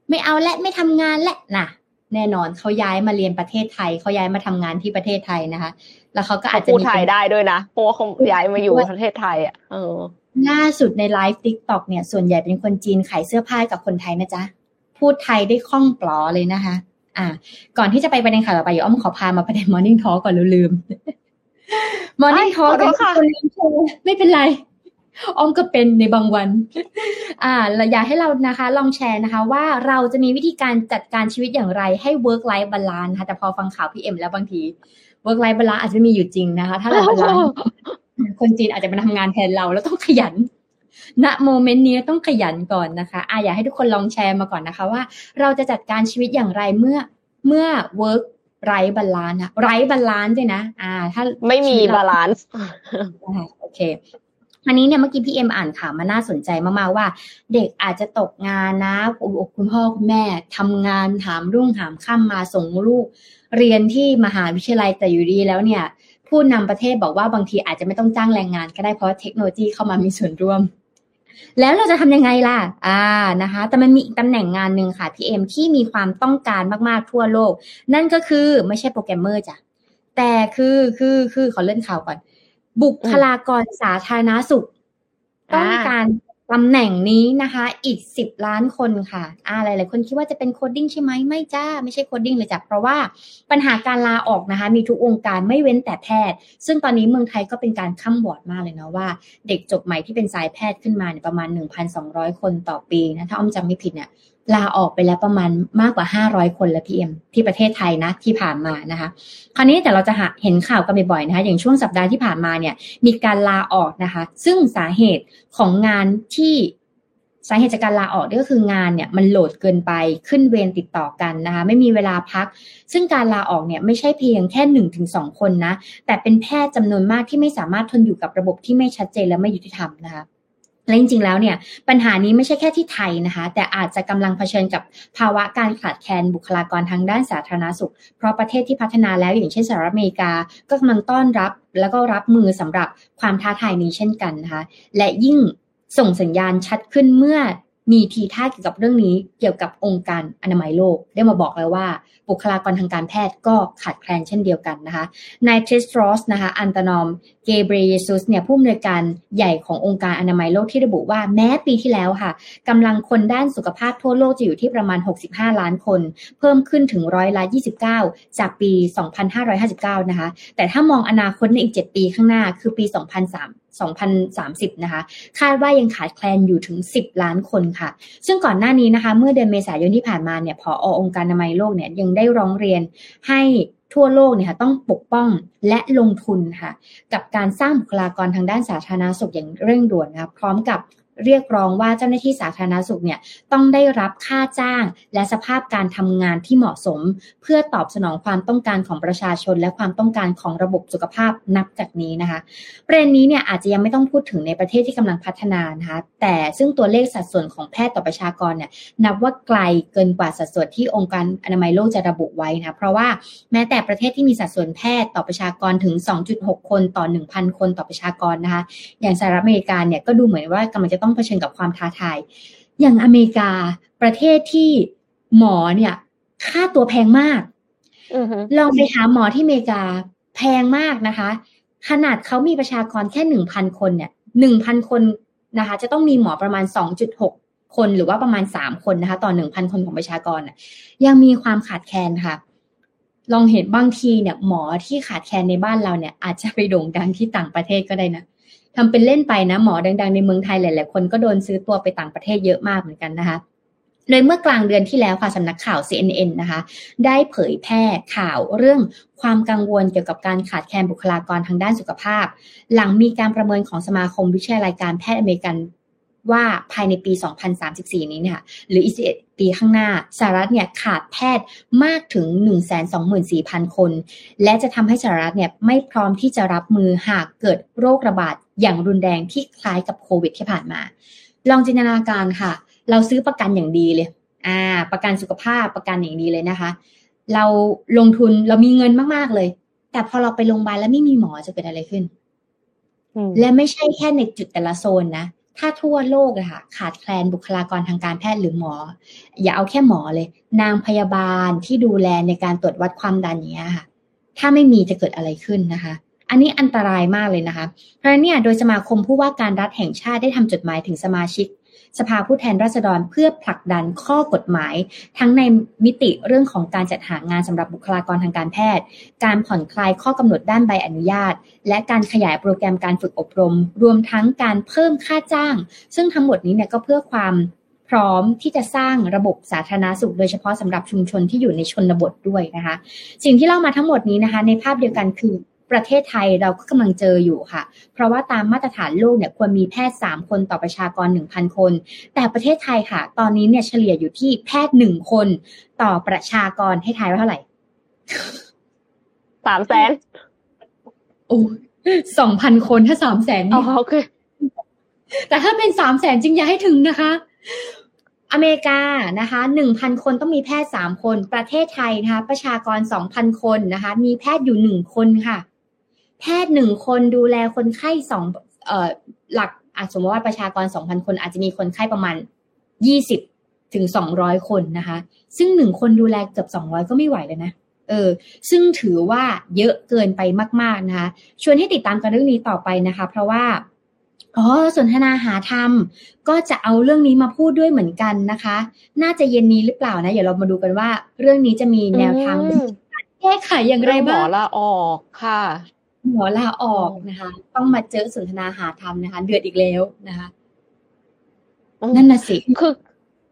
ไม่เอาและไม่ทำงานและน่ะแน่นอนเขาย้ายมาเรียนประเทศไทยเขาย้ายมาทำงานที่ประเทศไทยนะคะ แล้วเขาก็อาจจะมีไทยได้ด้วยนะเพราะว่าเขาย้ายมาอยู่ประเทศไทยอะเออล่าสุดในไลฟ์ TikTok เนี่ย ส่วนใหญ่เป็นคนจีนขายเสื้อผ้ากับคนไทยนะจ๊ะพูดไทยได้คล่องปร๋อเลยนะคะ อ่า ก่อนที่จะไปประเด็นข่าวต่อไปอ้อมขอพามาประเด็น Morning Talk ก่อนลืม Morning Talk คนลืมโชว์ไม่เป็นไร อ้อมก็เป็นในบางวัน อ่าอยากให้เรานะคะ ลองแชร์นะคะ ว่าเราจะมีวิธีการจัดการชีวิตอย่างไรให้ work life balance นะคะแต่พอฟังข่าวพี่เอ็มแล้วบางที work life balance อาจจะมีอยู่จริงนะคะ ถ้าเรา balance คนจีนอาจจะมาทำงานแทนเราแล้วต้องขยันณ moment นี้ต้องขยันก่อนนะคะอ่าอยากให้ทุกคนลองแชร์มาก่อนนะคะ ว่า เราจะจัดการชีวิตอย่างไรเมื่อเมื่อ work ไร้ balance นะไร้ balance ด้วยนะ อ่า ถ้าไม่มี balance โอเค อันนี้เนี่ยเมื่อกี้พี่เอ็มอ่านข่าวมาน่าสนใจมากๆว่า เด็กอาจจะตกงานนะคุณพ่อคุณแม่ทำงานหามรุ่งหามค่ำมาส่งลูก เรียนที่มหาวิทยาลัยแต่อยู่ดีแล้วเนี่ย ผู้นำประเทศบอกว่าบางทีอาจจะไม่ต้องจ้างแรงงานก็ได้เพราะเทคโนโลยีเข้ามามีส่วนร่วม แล้วเราจะทำยังไงล่ะ อ่านะคะ แต่มันมีอีกตำแหน่งงานหนึ่งค่ะพี่เอ็มที่มีความต้องการมากๆทั่วโลก นั่นก็คือไม่ใช่โปรแกรมเมอร์จ้ะแต่คือคือคือขอเลื่อนข่าวก่อน บุคลากรสาธารณสุข ต้องการตำแหน่งนี้นะคะ อีกสิบล้านคนค่ะอ่าหลายๆคนคิดว่าจะเป็น coding ใช่ไหมไม่จ้า ไม่ใช่ coding เลยจ้ะเพราะว่าปัญหาการลาออกนะคะ มีทุกองค์กรไม่เว้นแต่แพทย์ ซึ่งตอนนี้เมืองไทยก็เป็นการข้ามบอร์ดมากเลยนะว่า เด็กจบใหม่ที่เป็นสายแพทย์ขึ้นมาเนี่ยประมาณ 1,200 คนต่อปีนะถ้าอ้อมจำไม่ผิดเนี่ย ลาออกไปแล้วประมาณมากกว่า 500 คนแล้วพี่เอ็มที่ประเทศไทยนะที่ผ่านมานะคะ คราวนี้แต่เราจะเห็นข่าวกันบ่อยๆนะคะ อย่างช่วงสัปดาห์ที่ผ่านมาเนี่ย มีการลาออกนะคะ ซึ่งสาเหตุของงานที่สาเหตุจากการลาออกก็คืองานเนี่ยมันโหลดเกินไปขึ้นเวรติดต่อกันนะคะ ไม่มีเวลาพัก ซึ่งการลาออกเนี่ยไม่ใช่เพียงแค่หนึ่งถึงสองคนนะ แต่เป็นแพทย์จำนวนมากที่ไม่สามารถทนอยู่กับระบบที่ไม่ชัดเจนและไม่ยุติธรรมนะคะ และจริงๆ แล้วเนี่ยปัญหานี้ไม่ใช่แค่ที่ไทยนะคะ แต่อาจจะกำลังเผชิญกับภาวะการขาดแคลนบุคลากรทางด้านสาธารณสุข เพราะประเทศที่พัฒนาแล้วอย่างเช่นสหรัฐอเมริกาก็กำลังต้อนรับ แล้วก็รับมือสำหรับความท้าทายนี้เช่นกันนะคะและยิ่งส่งสัญญาณชัดขึ้นเมื่อ มีทีท่าเกี่ยวกับเรื่องนี้เกี่ยวกับองค์การอนามัยโลก ได้มาบอกแล้วว่า บุคลากรทางการแพทย์ก็ขาดแคลนเช่นเดียวกันนะคะนายเทสตรอสนะคะอันตนอมเกเบรเยซุสเนี่ยผู้อำนวยการใหญ่ขององค์การอนามัยโลกที่ระบุว่าแม้ปีที่แล้วค่ะกำลังคนด้านสุขภาพทั่วโลกจะอยู่ที่ประมาณ 65 ล้านคน เพิ่มขึ้นถึงร้อยละ 29 จากปี 2559 นะคะแต่ถ้ามองอนาคตในอีก 7 ปีข้างหน้าคือปี 2003 2030 นะคะ คาดว่ายังขาดแคลนอยู่ถึง 10 ล้านคนค่ะ ซึ่งก่อนหน้านี้นะคะ เมื่อเดือนเมษายนที่ผ่านมาเนี่ยพอองค์การอนามัยโลกเนี่ยยังได้ร้องเรียนให้ทั่วโลกเนี่ยต้องปกป้องและลงทุนค่ะกับการสร้างบุคลากรทางด้านสาธารณสุขอย่างเร่งด่วนนะคะพร้อมกับ เรียกร้องว่าเจ้าหน้าที่สาธารณสุขเนี่ยต้องได้รับค่าจ้าง และสภาพการทำงานที่เหมาะสม เพื่อตอบสนองความต้องการของประชาชน และความต้องการของระบบสุขภาพนับจากนี้นะคะ ประเด็นนี้เนี่ยอาจจะยังไม่ต้องพูดถึงในประเทศที่กำลังพัฒนานะคะแต่ซึ่งตัวเลขสัดส่วนของแพทย์ต่อประชากรเนี่ยนับว่าไกลเกินกว่าสัดส่วนที่องค์การอนามัยโลกจะระบุไว้นะเพราะว่าแม้แต่ประเทศที่มีสัดส่วนแพทย์ต่อประชากรถึง 2.6 คนต่อ 1,000 คนต่อประชากรนะคะอย่างสหรัฐอเมริกาเนี่ยก็ดูเหมือนว่ากำลังจะต้องเผชิญกับความท้าทาย อย่างอเมริกาประเทศที่หมอเนี่ย ค่าตัวแพงมากลองไปหาหมอที่อเมริกาแพงมากนะคะ ขนาดเขามีประชากรแค่หนึ่งพันคนเนี่ยหนึ่งพันคนนะคะ จะต้องมีหมอประมาณสองจุดหกคนหรือว่าประมาณสามคนนะคะ ต่อหนึ่งพันคนของประชากรยังมีความขาดแคลนค่ะ ลองเห็นบางทีเนี่ย หมอที่ขาดแคลนในบ้านเราเนี่ย อาจจะไปโด่งดังที่ต่างประเทศก็ได้นะ ทำเป็นเล่นไปนะหมอดัง ๆ ในเมืองไทยหลายๆคนก็โดนซื้อตัวไปต่างประเทศเยอะมากเหมือนกันนะคะโดยเมื่อกลางเดือนที่แล้วค่ะสำนักข่าว CNN นะคะ ได้เผยแพร่ข่าวเรื่องความกังวลเกี่ยวกับการขาดแคลนบุคลากรทางด้านสุขภาพ หลังมีการประเมินของสมาคมวิทยาลัยการแพทย์อเมริกัน ว่าภายในปี 2034 นี้เนี่ยหรืออีก11ปีข้างหน้าสหรัฐเนี่ยขาดแพทย์มากถึง 124,000 คน และจะทำให้สหรัฐเนี่ยไม่พร้อมที่จะรับมือหากเกิดโรคระบาดอย่างรุนแรงที่คล้ายกับโควิดที่ผ่านมา ลองจินตนาการค่ะ เราซื้อประกันอย่างดีเลยอ่าประกันสุขภาพประกันอย่างดีเลยนะคะ เราลงทุนเรามีเงินมากๆเลย แต่พอเราไปโรงพยาบาลแล้วไม่มีหมอจะเกิดอะไรขึ้น และไม่ใช่แค่ในจุดแต่ละโซนนะ ถ้าทั่วโลกอะค่ะขาดแคลนบุคลากรทางการแพทย์หรือหมอ อย่าเอาแค่หมอเลย นางพยาบาลที่ดูแลในการตรวจวัดความดันเนี้ยค่ะ ถ้าไม่มีจะเกิดอะไรขึ้นนะคะ อันนี้อันตรายมากเลยนะคะ เพราะเนี่ยโดยสมาคมผู้ว่าการรัฐแห่งชาติได้ทำจดหมายถึงสมาชิก สภาผู้แทนราษฎรเพื่อผลักดันข้อกฎหมาย ทั้งในมิติเรื่องของการจัดหางานสำหรับบุคลากรทางการแพทย์ การผ่อนคลายข้อกำหนดด้านใบอนุญาต และการขยายโปรแกรมการฝึกอบรม รวมทั้งการเพิ่มค่าจ้าง ซึ่งทั้งหมดนี้เนี่ยก็เพื่อความพร้อมที่จะสร้างระบบสาธารณสุข โดยเฉพาะสำหรับชุมชนที่อยู่ในชนบทด้วยนะคะ สิ่งที่เล่ามาทั้งหมดนี้นะคะ ในภาพเดียวกันคือ ประเทศไทยเราก็กำลังเจออยู่ค่ะ เพราะว่าตามมาตรฐานโลกเนี่ยควรมีแพทย์ 3 คนต่อประชากร 1,000 คน แต่ประเทศไทยค่ะ ตอนนี้เนี่ยเฉลี่ยอยู่ที่แพทย์1คนต่อประชากรให้ทายว่าเท่าไหร่สามแสนโอ้สองพันคนถ้าสามแสนอ๋อนี่โอเคแต่ถ้าเป็นสามแสนจริงอย่าให้ถึงนะคะ อเมริกานะคะหนึ่งพันคนต้องมีแพทย์สามคน ประเทศไทยนะคะ ประชากรสองพันคนนะคะ มีแพทย์อยู่หนึ่งคนค่ะ แพทย์หนึ่งคนดูแลคนไข้สองเอ่อหลักอาจสมมติว่าประชากรสองพันคน อาจจะมีคนไข้ประมาณยี่สิบถึงสองร้อยคนนะคะ ซึ่งหนึ่งคนดูแลเกือบสองร้อยก็ไม่ไหวเลยนะเออ ซึ่งถือว่าเยอะเกินไปมาก ๆนะคะ ชวนให้ติดตามกันเรื่องนี้ต่อไปนะคะ เพราะว่าอ๋อสนทนาหาธรรม ก็จะเอาเรื่องนี้มาพูดด้วยเหมือนกันนะคะ น่าจะเย็นนี้หรือเปล่านะ เดี๋ยวเรามาดูกันว่า เรื่องนี้จะมีแนวทางอืมแก้ไขอย่างไรเรื่องหมบ้าองลาออกค่ะ หมอลาออกนะคะ ต้องมาเจอสนทนาหาธรรมนะคะ เดือดอีกแล้วนะคะอืมนั่นน่ะสิ คือ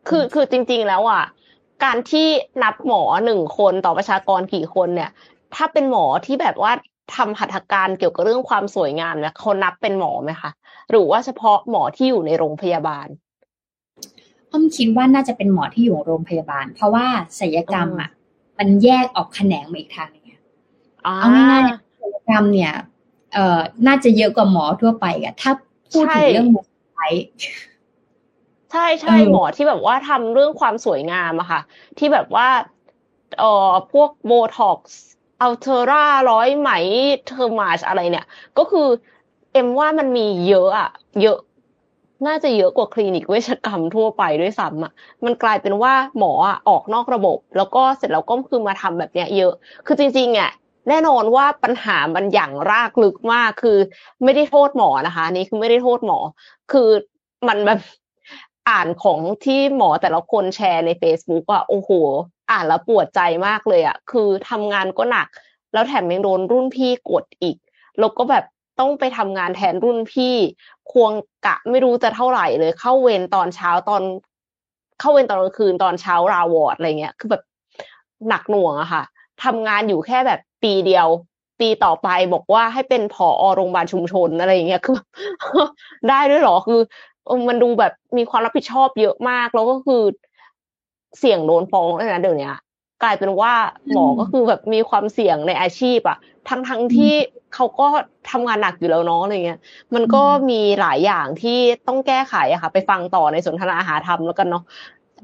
คือ คือจริง ๆ แล้วอะ การที่นับหมอหนึ่งคนต่อประชากรกี่คนเนี่ย ถ้าเป็นหมอที่แบบว่าทำหัตถการเกี่ยวกับเรื่องความสวยงามเนี่ยเขานับเป็นหมอไหมคะ หรือว่าเฉพาะหมอที่อยู่ในโรงพยาบาลอ้อมคิดว่าน่าจะเป็นหมอที่อยู่โรงพยาบาล เพราะว่าศัลยกรรมอะ มันแยกออกแขนงมาอีกทางหนึงอะเอาง่ายๆ ศัลยกรรมเนี่ย เอ่อ น่าจะเยอะกว่าหมอทั่วไปอะถ้าพูดถึงเรื่องหมอไทยใช่ใช่หมอที่แบบว่าทำเรื่องความสวยงามอะค่ะ ที่แบบว่า เอ่อ พวกโบท็อกซ์ Ulthera ร้อยไหม Thermage อะไรเนี่ย ก็คือ เอ็มว่ามันมีเยอะอะเยอะน่าจะเยอะกว่าคลินิกเวชกรรมทั่วไปด้วยซ้ำอะมันกลายเป็นว่าหมออะออกนอกระบบ แล้วก็เสร็จแล้วก็คือมาทำแบบเนี้ยเยอะ คือจริงๆอะ แน่นอนว่าปัญหามันอย่างรากลึกมากคือไม่ได้โทษหมอนะคะนนี่คือไม่ได้โทษหมอ คือมันแบบอ่านของที่หมอแต่ละคนแชร์ใน Facebook อะโอ้โห อ่านแล้วปวดใจมากเลยอะคือทำงานก็หนัก แล้วแถมยังโดนรุ่นพี่กดอีก แล้วก็แบบต้องไปทำงานแทนรุ่นพี่ ควงกะไม่รู้จะเท่าไหร่เลย เข้าเวรตอนเช้าตอน เข้าเวรตอนกลางคืนตอนเช้าราวอร์ดอะไรเงี้ย คือแบบหนักหน่วงอะค่ะทำงานอยู่แค่แบบ ปีเดียว ปีต่อไปบอกว่าให้เป็นผอโรงพยาบาลชุมชนอะไรอย่างเงี้ยคือ ได้ด้วยเหรอคือมันดูแบบมีความรับผิดชอบเยอะมากแล้วก็คือเสี่ยงโดนฟ้องเลยนะเดี๋ยวนี้กลายเป็นว่าหมอก็คือแบบมีความเสี่ยงในอาชีพอะทั้งทั้งที่เขาก็ทำงานหนักอยู่แล้วเนาะอะไรเงี้ย มันก็มีหลายอย่างที่ต้องแก้ไขอะค่ะ ไปฟังต่อในสนทนาหาธรรมแล้วกันเนาะ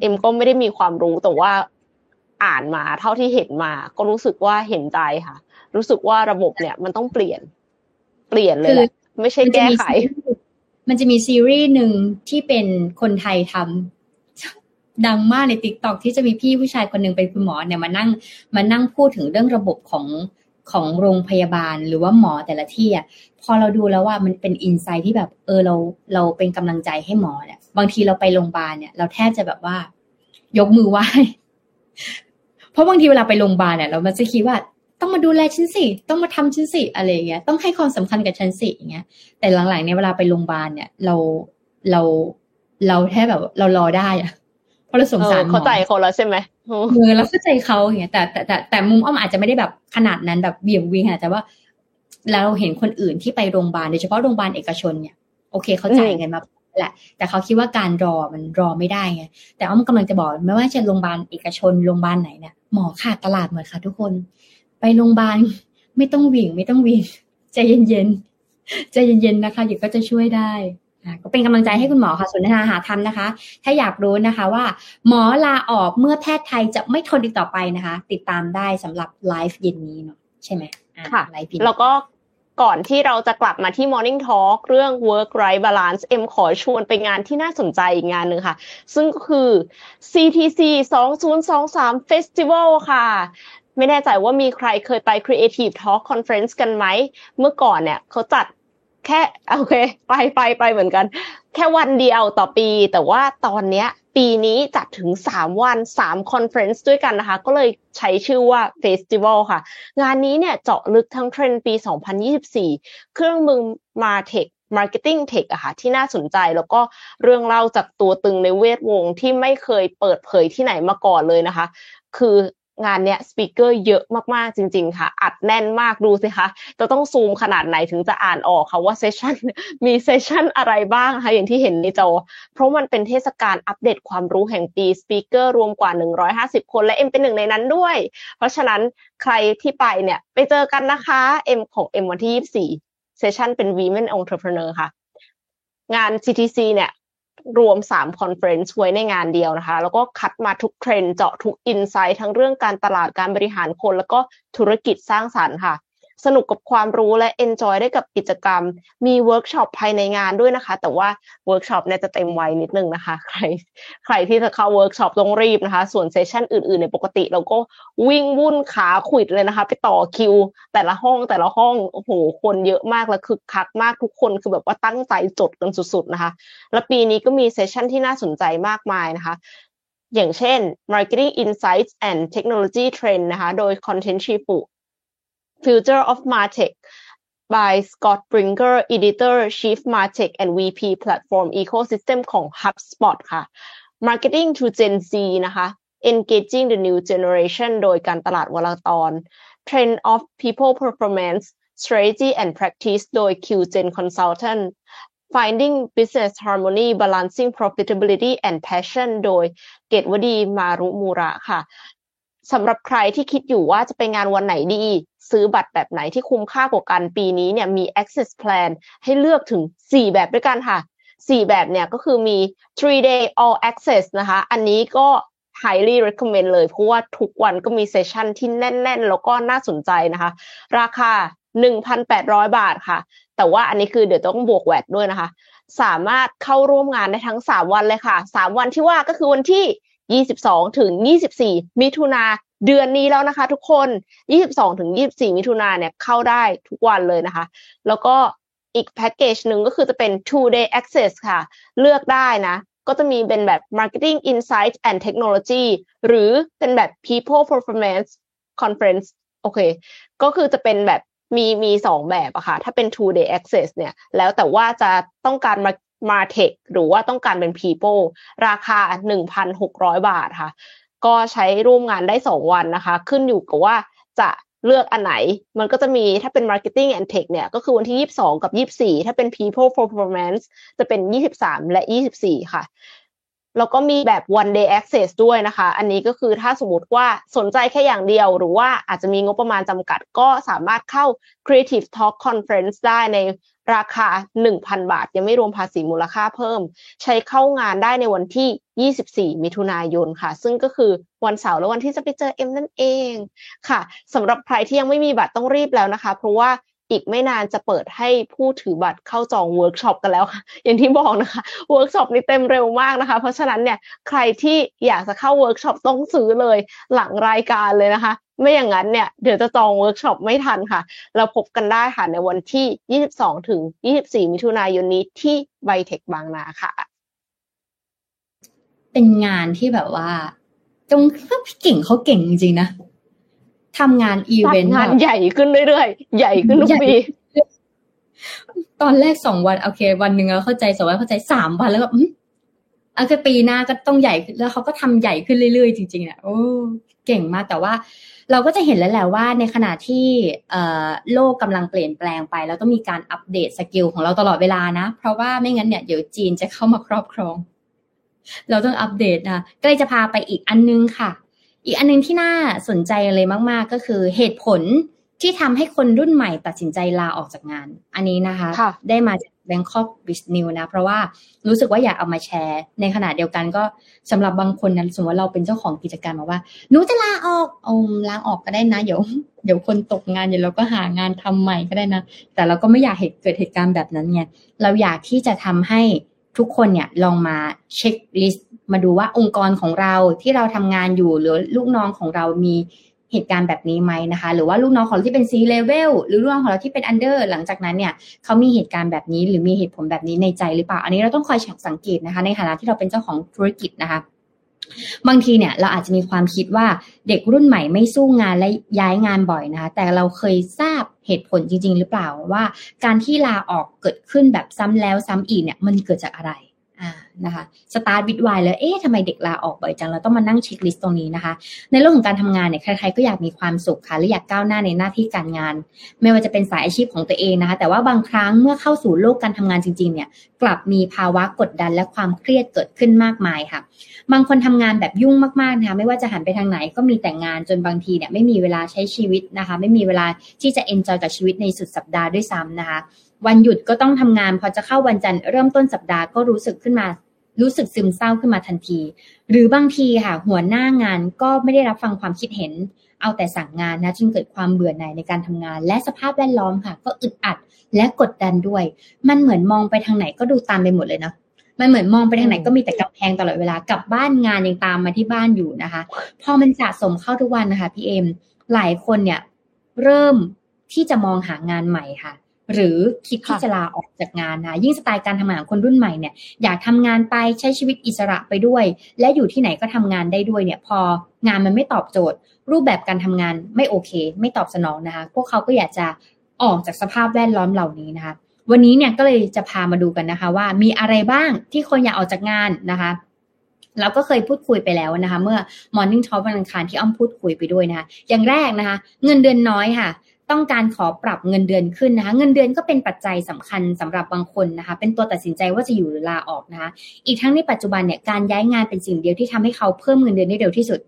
เอ็มก็ไม่ได้มีความรู้แต่ว่า อ่านมาเท่าที่เห็นมา ก็รู้สึกว่าเห็นใจค่ะ รู้สึกว่าระบบเนี่ยมันต้องเปลี่ยน เปลี่ยนเลยแหละไม่ใช่มันจะแก้มีไขซีรีส์มันจะมีซีรีส์หนึ่งที่เป็นคนไทยทำดังมากในติ๊กต็อกที่จะมีพี่ผู้ชายคนหนึ่งเป็นคุณหมอเนี่ยมานั่งมานั่งพูดถึงเรื่องระบบของของโรงพยาบาลหรือว่าหมอแต่ละที่อะพอเราดูแล้วว่ามันเป็นอินไซต์ที่แบบเออเราเราเป็นกำลังใจให้หมอเนี่ยบางทีเราไปโรงพยาบาลเนี่ย เราแทบจะแบบว่า ยกมือไหว้ เพราะบางทีเวลาไปโรงพยาบาลเนี่ยเรามันจะคิดว่าต้องมาดูแลฉันสิต้องมาทำฉันสิอะไรอย่างเงี้ยต้องให้ความสำคัญกับฉันสิอย่างเงี้ย แต่หลังๆเนี่ยเวลาไปโรงพยาบาลเนี่ย เราเราเราแค่แบบเรารอได้อะเพราะเราสงเอสาอรหมอเข้าใจคนแล้วใช่ไหมอืมเออเราเข้าใจเขาอย่างเงี้ยแต่แต่แต่แต่มุมอ้อมอาจจะไม่ได้แบบขนาดนั้นแบบเบี่ยงวิงขนาดแต่ว่าเราเห็นคนอื่นที่ไปโรงพยาบาลโดยเฉพาะโรงพยาบาลเอกชนเนี่ยโอเคเขาจ่ายเงินมาแหละแต่เขาคิดว่าการรอมันรอไม่ได้ไงแต่อ้อมกำลังจะบอกไม่ว่าจะโรงพยาบาลเอกชนโรงพยาบาลไหนเนี่ย หมอขาดตลาดหมดค่ะทุกคน ไปโรงพยาบาลไม่ต้องหวิ่งไม่ต้องวิ่งใจเย็นๆใจเย็นๆนะคะเดี๋ยวก็จะช่วยได้อะก็เป็นกำลังใจให้คุณหมอค่ะสนทนาหาธรรมนะคะ ถ้าอยากรู้นะคะว่า หมอลาออกเมื่อแพทย์ไทยจะไม่ทนอีกต่อไปนะคะ ติดตามได้สำหรับไลฟ์เย็นนี้เนาะใช่ไหมอ่ค่ะไลฟ์เย็นแล้วก็ ก่อนที่เราจะกลับมาที่ Morning Talk เรื่อง Work Life Balance เอ็มขอชวนไปงานที่น่าสนใจอีกงานหนึ่งค่ะ ซึ่งก็คือ CTC 2023 Festival ค่ะไม่แน่ใจว่ามีใครเคยไป Creative Talk Conference กันไหม เมื่อก่อนเนี่ยเขาจัดแค่โอเค ไปไปไปเหมือนกัน แค่วันเดียวต่อปี แต่ว่าตอนเนี้ย ปีนี้จัดถึง 3 วัน 3 conference ด้วยกันนะคะ ก็เลยใช้ชื่อว่า festival ค่ะ งานนี้เนี่ยเจาะลึกทั้งเทรนด์ปี 2024 เครื่องมือ MarTech marketing tech อะค่ะที่น่าสนใจแล้วก็เรื่องเล่าจากตัวตึงในแวดวงที่ไม่เคยเปิดเผยที่ไหนมาก่อนเลยนะคะ คือ งานเนี้ย speaker เยอะมากๆจริง ๆ ค่ะ อัดแน่นมากดูสิคะจะต้องซูมขนาดไหนถึงจะอ่านออกค่ะว่า session มี session อะไรบ้างคะอย่างที่เห็นในจอ เพราะมันเป็นเทศกาลอัปเดตความรู้แห่งปี speaker รวมกว่า 150 คนและเอ็มเป็นหนึ่งในนั้นด้วย เพราะฉะนั้นใครที่ไปเนี่ยไปเจอกันนะคะเอ็มของเอ็มวันที่ 24 session เป็น Women Entrepreneur ค่ะงาน CTC เนี่ย รวม 3 conference ไว้ในงานเดียวนะคะ แล้วก็คัดมาทุกเทรนด์เจาะทุก insight ทั้งเรื่องการตลาดการบริหารคน แล้วก็ธุรกิจสร้างสรรค์ค่ะ สนุกกับความรู้และ enjoy ได้กับกิจกรรม มีเวิร์กช็อปภายในงานด้วยนะคะ แต่ว่าเวิร์กช็อปเนี่ยจะเต็มไวนิดนึงนะคะ ใครใครที่จะเข้าเวิร์กช็อปต้องรีบนะคะ ส่วน session อื่นๆในปกติเราก็วิ่งวุ่นขาขวิดเลยนะคะ ไปต่อคิว แต่ละห้องแต่ละห้องโอ้โหคนเยอะมากและคึกคักมากทุกคนคือแบบว่าตั้งใจจดกันสุดๆนะคะ และปีนี้ก็มี session ที่น่าสนใจมากมายนะคะอย่างเช่น Marketing Insights and Technology Trend นะคะ โดย Content Chifu Future of Martech by Scott Brinker Editor Chief Martech and VP Platform Ecosystem ของ HubSpot ค่ะ Marketing to Gen Z นะคะ Engaging the New Generation โดยการตลาดวลตอน Trend of People Performance Strategy and Practice โดย QGen Consultant Finding Business Harmony Balancing Profitability and Passion โดยเกตวดีมารุมูระค่ะ สำหรับใครที่คิดอยู่ว่าจะไปงานวันไหนดี ซื้อบัตรแบบไหนที่คุ้มค่ากว่ากันปีนี้เนี่ยมี access plan ให้เลือกถึง 4 แบบด้วยกันค่ะ 4 แบบเนี่ยก็คือมี three day all access นะคะ อันนี้ก็ highly recommend เลย เพราะว่าทุกวันก็มีเซสชันที่แน่น ๆ แล้วก็น่าสนใจนะคะ ราคา 1,800 บาทค่ะ แต่ว่าอันนี้คือเดี๋ยวต้องบวกแวดด้วยนะคะ สามารถเข้าร่วมงานได้ทั้ง 3 วันเลยค่ะ 3 วันที่ว่าก็คือวันที่ 22ถึง24 มิถุนาเดือนนี้แล้วนะคะทุกคน 22ถึง24 มิถุนาเนี่ยเข้าได้ทุกวันเลยนะคะ แล้วก็อีกแพ็กเกจหนึ่งก็คือจะเป็น two day access ค่ะ เลือกได้นะ ก็จะมีเป็นแบบ marketing insight and technology หรือเป็นแบบ people performance conference โอเค ก็คือจะเป็นแบบมีมีสองแบบอะค่ะ ถ้าเป็น two day access เนี่ย แล้วแต่ว่าจะต้องการมา มาเทคหรือว่าต้องการเป็น people ราคา 1,600 บาทค่ะ ก็ใช้ร่วมงานได้ 2 วันนะคะ ขึ้นอยู่กับว่าจะเลือกอันไหน มันก็จะมีถ้าเป็น marketing and tech เนี่ย ก็คือวันที่ 22 กับ 24 ถ้าเป็น people performance จะเป็น 23 และ 24 ค่ะ แล้วก็มีแบบ one day access ด้วยนะคะ อันนี้ก็คือถ้าสมมติว่าสนใจแค่อย่างเดียว หรือว่าอาจจะมีงบประมาณจำกัด ก็สามารถเข้า Creative Talk Conference ได้ในราคา 1,000 บาท ยังไม่รวมภาษีมูลค่าเพิ่ม ใช้เข้างานได้ในวันที่ 24 มิถุนายนค่ะ ซึ่งก็คือวันเสาร์และวันที่จะไปเจอเอ็มนั่นเองค่ะสำหรับใครที่ยังไม่มีบัตรต้องรีบแล้วนะคะ เพราะว่า อีกไม่นานจะเปิดให้ผู้ถือบัตรเข้าจองเวิร์กช็อปกันแล้วค่ะอย่างที่บอกนะคะเวิร์กช็อปนี้เต็มเร็วมากนะคะ เพราะฉะนั้นเนี่ยใครที่อยากจะเข้าเวิร์กช็อปต้องซื้อเลยหลังรายการเลยนะคะ ไม่อย่างนั้นเนี่ยเดี๋ยวจะจองเวิร์กช็อปไม่ทันค่ะ เราพบกันได้ค่ะในวันที่ 22 ถึง 24 มิถุนายนนี้ที่ไบเทคบางนาค่ะ เป็นงานที่แบบว่าจงเก่งเขาเก่งจริงๆนะ ทำงานอีเวนต์งานใหญ่ขึ้นเรื่อยๆ ใหญ่ขึ้นทุกปี ตอนแรกสองวันโอเค วันหนึ่งเราเข้าใจสองวันเข้าใจสามวันแล้วก็โอเคปีหน้าก็ต้องใหญ่แล้วเขาก็ทำใหญ่ขึ้นเรื่อยๆ จริงๆเนี่ยโอ้เก่งมากแต่ว่า เราก็จะเห็นแล้วแหละว่าในขณะที่โลกกำลังเปลี่ยนแปลงไปแล้วต้องมีการอัปเดต skill ของเราตลอดเวลานะ เพราะว่าไม่งั้นเนี่ยเดี๋ยวจีนจะเข้ามาครอบครอง เราต้องอัปเดตนะก็เลยจะพาไปอีกอันนึงค่ะ อีกอันนึงที่น่าสนใจเลยมาก ๆ ก็คือเหตุผลที่ทำให้คนรุ่นใหม่ตัดสินใจลาออกจากงาน อันนี้นะคะคะได้มาจาก Bangkok b u s i n e w นะ เพราะว่ารู้สึกว่าอยากเอามาแชร์ ในขณะเดียวกันก็สำหรับบางคนนะสมมติว่าเราเป็นเจ้าของกิจการมาว่าหนูจะลาออกอมลาออกก็ได้นะ เดี๋ยวเดี๋ยวคนตกงานเดี๋ยวเราก็หางานทำใหม่ก็ได้นะ แต่เราก็ไม่อยากเหตุเกิดเหตุการณ์แบบนั้นไงเราอยากที่จะทำให้ทุกคนเนี่ยลองมาเช็คลิสต์ มาดูว่าองค์กรของเราที่เราทำงานอยู่หรือลูกน้องของเรามีเหตุการณ์แบบนี้ไหมนะคะ หรือว่าลูกน้องของเราที่เป็น C level หรือลูกน้องของเราที่เป็น under หลังจากนั้นเนี่ยเขามีเหตุการณ์แบบนี้หรือมีเหตุผลแบบนี้ในใจหรือเปล่า อันนี้เราต้องคอยสังเกตนะคะ ในฐานะที่เราเป็นเจ้าของธุรกิจนะคะ บางทีเนี่ยเราอาจจะมีความคิดว่าเด็กรุ่นใหม่ไม่สู้งานและย้ายงานบ่อยนะคะ แต่เราเคยทราบเหตุผลจริง ๆ หรือเปล่าว่า การที่ลาออกเกิดขึ้นแบบซ้ำแล้วซ้ำอีกเนี่ยมันเกิดจากอะไร นะคะสตาร์ทวิดไวแล้วเอ๊ะทำไมเด็กลาออกบ่อยจัง เราต้องมานั่งเช็คลิสต์ตรงนี้นะคะ ในเรื่องของการทำงานเนี่ยใครๆก็อยากมีความสุขค่ะหรือยากก้าวหน้าในหน้าที่การงาน ไม่ว่าจะเป็นสายอาชีพของตัวเองนะคะ แต่ว่าบางครั้งเมื่อเข้าสู่โลกการทำงานจริงๆเนี่ยกลับมีภาวะกดดันและความเครียดเกิดขึ้นมากมายค่ะบางคนทำงานแบบยุ่งมากๆนะคะไม่ว่าจะหันไปทางไหนก็มีแต่งานจนบางทีเนี่ยไม่มีเวลาใช้ชีวิตนะคะ ไม่มีเวลาที่จะเอนจอยกับชีวิตในสุดสัปดาห์ด้วยซ้ำนะคะ วันหยุดก็ต้องทำงานพอจะเข้าวันจันทร์เริ่มต้นสัปดาห์ก็รู้สึกขึ้นมา รู้สึกซึมเศร้าขึ้นมาทันที หรือบางทีค่ะหัวหน้างานก็ไม่ได้รับฟังความคิดเห็น เอาแต่สั่งงานนะจึงเกิดความเบื่อหน่ายในการทำงาน และสภาพแวดล้อมค่ะ ก็อึดอัดและกดดันด้วย มันเหมือนมองไปทางไหนก็ดูตามไปหมดเลยเนาะมันเหมือนมองไปทางไหนก็มีแต่กำแพงตลอดเวลากลับบ้านงานยังตามมาที่บ้านอยู่นะคะ พอมันสะสมเข้าทุกวันนะคะพี่เอ็มหลายคนเนี่ยเริ่มที่จะมองหางานใหม่ค่ะ หรือคิดที่จะลาออกจากงานนะยิ่งสไตล์การทำงานของคนรุ่นใหม่เนี่ยอยากทำงานไปใช้ชีวิตอิสระไปด้วย และอยู่ที่ไหนก็ทำงานได้ด้วยเนี่ยพองานมันไม่ตอบโจทย์ รูปแบบการทำงานไม่โอเค ไม่ตอบสนองนะคะ พวกเขาก็อยากจะออกจากสภาพแวดล้อมเหล่านี้นะคะวันนี้เนี่ยก็เลยจะพามาดูกันนะคะ ว่ามีอะไรบ้างที่คนอยากออกจากงานนะคะเราก็เคยพูดคุยไปแล้วนะคะ เมื่อ Morning Talk วันอังคารที่อ้อมพูดคุยไปด้วยนะคะ อย่างแรกนะคะ เงินเดือนน้อยค่ะ ต้องการขอปรับเงินเดือนขึ้นนะคะเงินเดือนก็เป็นปัจจัยสำคัญสำหรับบางคนนะคะเป็นตัวตัดสินใจว่าจะอยู่หรือลาออกนะคะอีกทั้งในปัจจุบันเนี่ยการย้ายงานเป็นสิ่งเดียวที่ทำให้เขาเพิ่มเงินเดือนได้เร็วที่สุด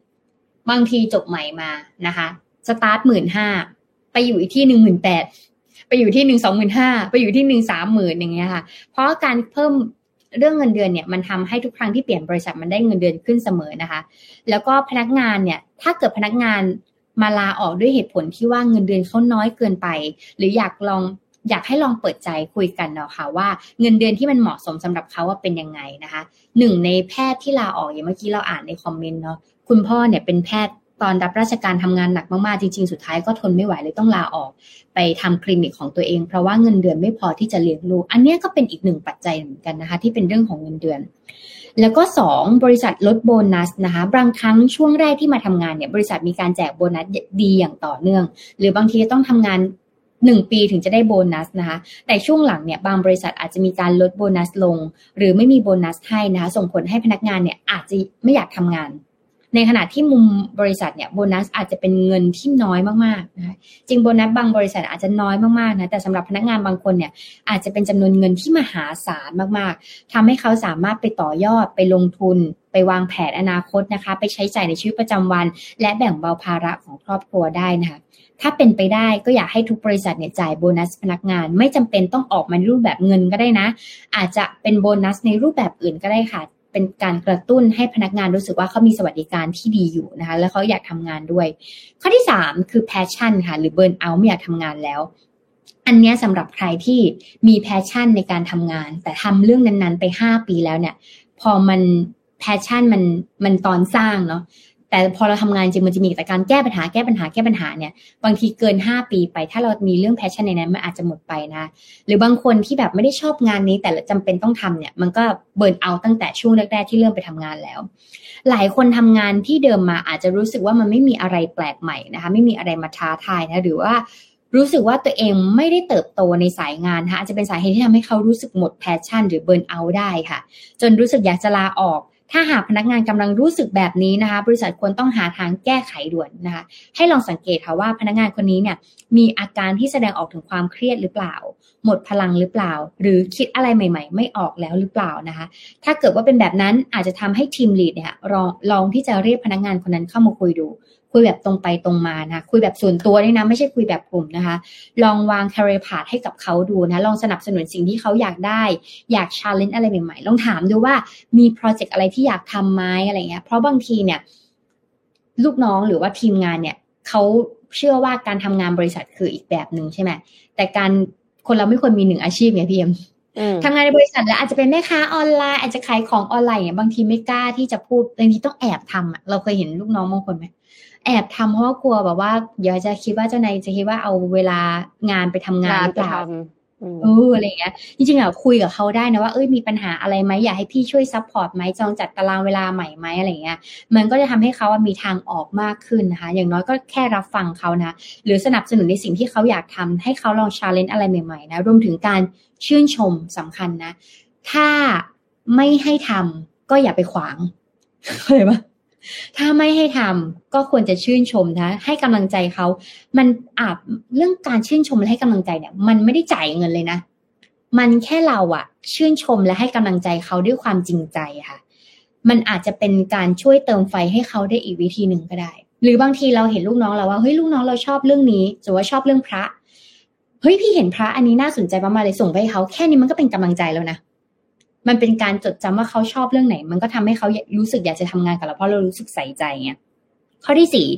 บางทีจบใหม่มานะคะสตาร์ทหมื่นห้าไปอยู่อีกที่หนึ่งหมื่นแปดไปอยู่ที่หนึ่งสองหมื่นห้าไปอยู่ที่หนึ่งสามหมื่นอย่างเงี้ยค่ะเพราะการเพิ่มเรื่องเงินเดือนเนี่ยมันทำให้ทุกครั้งที่เปลี่ยนบริษัทมันได้เงินเดือนขึ้นเสมอนะคะ แล้วก็พนักงานเนี่ยถ้าเกิดพนักงาน มาลาออกด้วยเหตุผลที่ว่าเงินเดือนเขาน้อยเกินไป หรืออยากลองอยากให้ลองเปิดใจคุยกันเนาะค่ะว่าเงินเดือนที่มันเหมาะสมสำหรับเขาว่าเป็นยังไงนะคะหนึ่งในแพทย์ที่ลาออกอย่างเมื่อกี้เราอ่านในคอมเมนต์เนาะคุณพ่อเนี่ยเป็นแพทย์ตอนรับราชการทำงานหนักมากๆจริง ๆ สุดท้ายก็ทนไม่ไหวเลยต้องลาออก ไปทำคลินิกของตัวเอง เพราะว่าเงินเดือนไม่พอที่จะเลี้ยงลูกอันนี้ก็เป็นอีกหนึ่งปัจจัยเหมือนกันนะคะ ที่เป็นเรื่องของเงินเดือน แล้วก็สองบริษัทลดโบนัสนะคะบางครั้งช่วงแรกที่มาทำงานเนี่ยบริษัทมีการแจกโบนัสดีอย่างต่อเนื่อง หรือบางทีต้องทำงานหนึ่งปีถึงจะได้โบนัสนะคะ แต่ช่วงหลังเนี่ยบางบริษัทอาจจะมีการลดโบนัสลง หรือไม่มีโบนัสให้นะคะ ส่งผลให้พนักงานเนี่ยอาจจะไม่อยากทำงาน ในขณะที่มุมบริษัทเนี่ยโบนัสอาจจะเป็นเงินที่น้อยมากๆนะคะจริงโบนัสบางบริษัทอาจจะน้อยมากๆนะแต่สำหรับพนักงานบางคนเนี่ยอาจจะเป็นจำนวนเงินที่มหาศาลมากๆทำให้เขาสามารถไปต่อยอดไปลงทุนไปวางแผนอนาคตนะคะ ไปใช้จ่ายในชีวิตประจำวัน และแบ่งเบาภาระของครอบครัวได้นะคะถ้าเป็นไปได้ก็อยากให้ทุกบริษัทเนี่ยจ่ายโบนัสพนักงาน ไม่จำเป็นต้องออกมาในรูปแบบเงินก็ได้นะ อาจจะเป็นโบนัสในรูปแบบอื่นก็ได้ค่ะ เป็นการกระตุ้นให้พนักงานรู้สึกว่าเขามีสวัสดิการที่ดีอยู่นะคะ แล้วเขาอยากทำงานด้วย ข้อที่ 3 คือ passion ค่ะ หรือ burn out ไม่อยากทำงานแล้ว อันนี้สำหรับใครที่มี passion ในการทำงาน แต่ทำเรื่องนั้นๆ ไป 5 ปีแล้วเนี่ย พอมัน passion มันมันตอนสร้างเนาะ แต่พอเราทำงานจริงมันจะมีแต่การแก้ปัญหาแก้ปัญหาแก้ปัญหาเนี่ยบางทีเกิน 5 ปีไป ถ้าเรามีเรื่อง passion ในนั้นมันอาจจะหมดไปนะ หรือบางคนที่แบบไม่ได้ชอบงานนี้ แต่จำเป็นต้องทำเนี่ยมันก็เบิร์นเอาตั้งแต่ช่วงแรกๆที่เริ่มไปทำงานแล้ว หลายคนทำงานที่เดิมมาอาจจะรู้สึกว่ามันไม่มีอะไรแปลกใหม่นะคะไม่มีอะไรมาท้าทายนะหรือว่ารู้สึกว่าตัวเองไม่ได้เติบโตในสายงานนะคะอาจจะเป็นสาเหตุที่ทำให้เขารู้สึกหมดแพชชั่น หรือเบิร์นเอาได้ค่ะ จนรู้สึกอยากจะลาออก ถ้าหากพนักงานกำลังรู้สึกแบบนี้นะคะ บริษัทควรต้องหาทางแก้ไขด่วนนะคะ ให้ลองสังเกตค่ะว่าพนักงานคนนี้เนี่ยมีอาการที่แสดงออกถึงความเครียดหรือเปล่า หมดพลังหรือเปล่า หรือคิดอะไรใหม่ ๆ ไม่ออกแล้วหรือเปล่านะคะ ถ้าเกิดว่าเป็นแบบนั้นอาจจะทำให้ทีมลีดเนี่ยลองลองที่จะเรียกพนักงานคนนั้นเข้ามาคุยดู คุยแบบตรงไปตรงมานะคุยแบบส่วนตัวด้วยนะไม่ใช่คุยแบบกลุ่มนะคะ ลองวาง career path ให้กับเขาดูนะลองสนับสนุนสิ่งที่เขาอยากได้ อยาก challenge อะไรใหม่ๆลองถามดูว่ามีโปรเจกต์อะไรที่อยากทำไหมอะไรเงี้ยเพราะบางทีเนี่ย ลูกน้องหรือว่าทีมงานเนี่ยเขาเชื่อว่าการทำงานบริษัทคืออีกแบบหนึ่งใช่ไหมแต่การคนเราไม่ควรมีหนึ่งอาชีพไงพี่เอ็มอืมทำงานในบริษัทแล้วอาจจะเป็นแม่ค้าออนไลน์อาจจะขายของออนไลน์เนี่ยบางทีไม่กล้าที่จะพูดบางทีต้องแอบทำอะเราเคยเห็นลูกน้องบางคนไหม แอบทำเพราะว่ากลัวแบบว่า เดี๋ยวจะคิดว่าเจ้านายจะคิดว่าเอาเวลางานไปทำงานหรือเปล่าทำอืมเอออะไรอย่างเงี้ยจริงๆอะคุยกับเขาได้นะว่าเอ้ยมีปัญหาอะไรไหมอยากให้พี่ช่วย support ไหมจองจัดตารางเวลาใหม่ไหมอะไรเงี้ย มันก็จะทำให้เขาอะมีทางออกมากขึ้นนะคะ อย่างน้อยก็แค่รับฟังเขานะ หรือสนับสนุนในสิ่งที่เขาอยากทำให้เขาลองชาเลนจ์อะไรใหม่ๆนะรวมถึงการชื่นชมสำคัญนะ ถ้าไม่ให้ทำก็อย่าไปขวางเข้าใจปะ ถ้าไม่ให้ทำก็ควรจะชื่นชมนะ ให้กำลังใจเขา มันอาจเรื่องการชื่นชมและให้กำลังใจเนี่ย มันไม่ได้จ่ายเงินเลยนะ มันแค่เราอะชื่นชมและให้กำลังใจเขาด้วยความจริงใจค่ะ มันอาจจะเป็นการช่วยเติมไฟให้เขาได้อีกวิธีหนึ่งก็ได้ หรือบางทีเราเห็นลูกน้องเราว่าเฮ้ยลูกน้องเราชอบเรื่องนี้สมมติว่าชอบเรื่องพระเฮ้ยพี่เห็นพระอันนี้น่าสนใจมากๆเลยส่งไปให้เขาแค่นี้มันก็เป็นกำลังใจแล้วนะ มันเป็นการจดจำว่าเขาชอบเรื่องไหน มันก็ทำให้เขารู้สึกอยากจะทำงานกับเราเพราะเรารู้สึกใส่ใจไงข้อที่สี่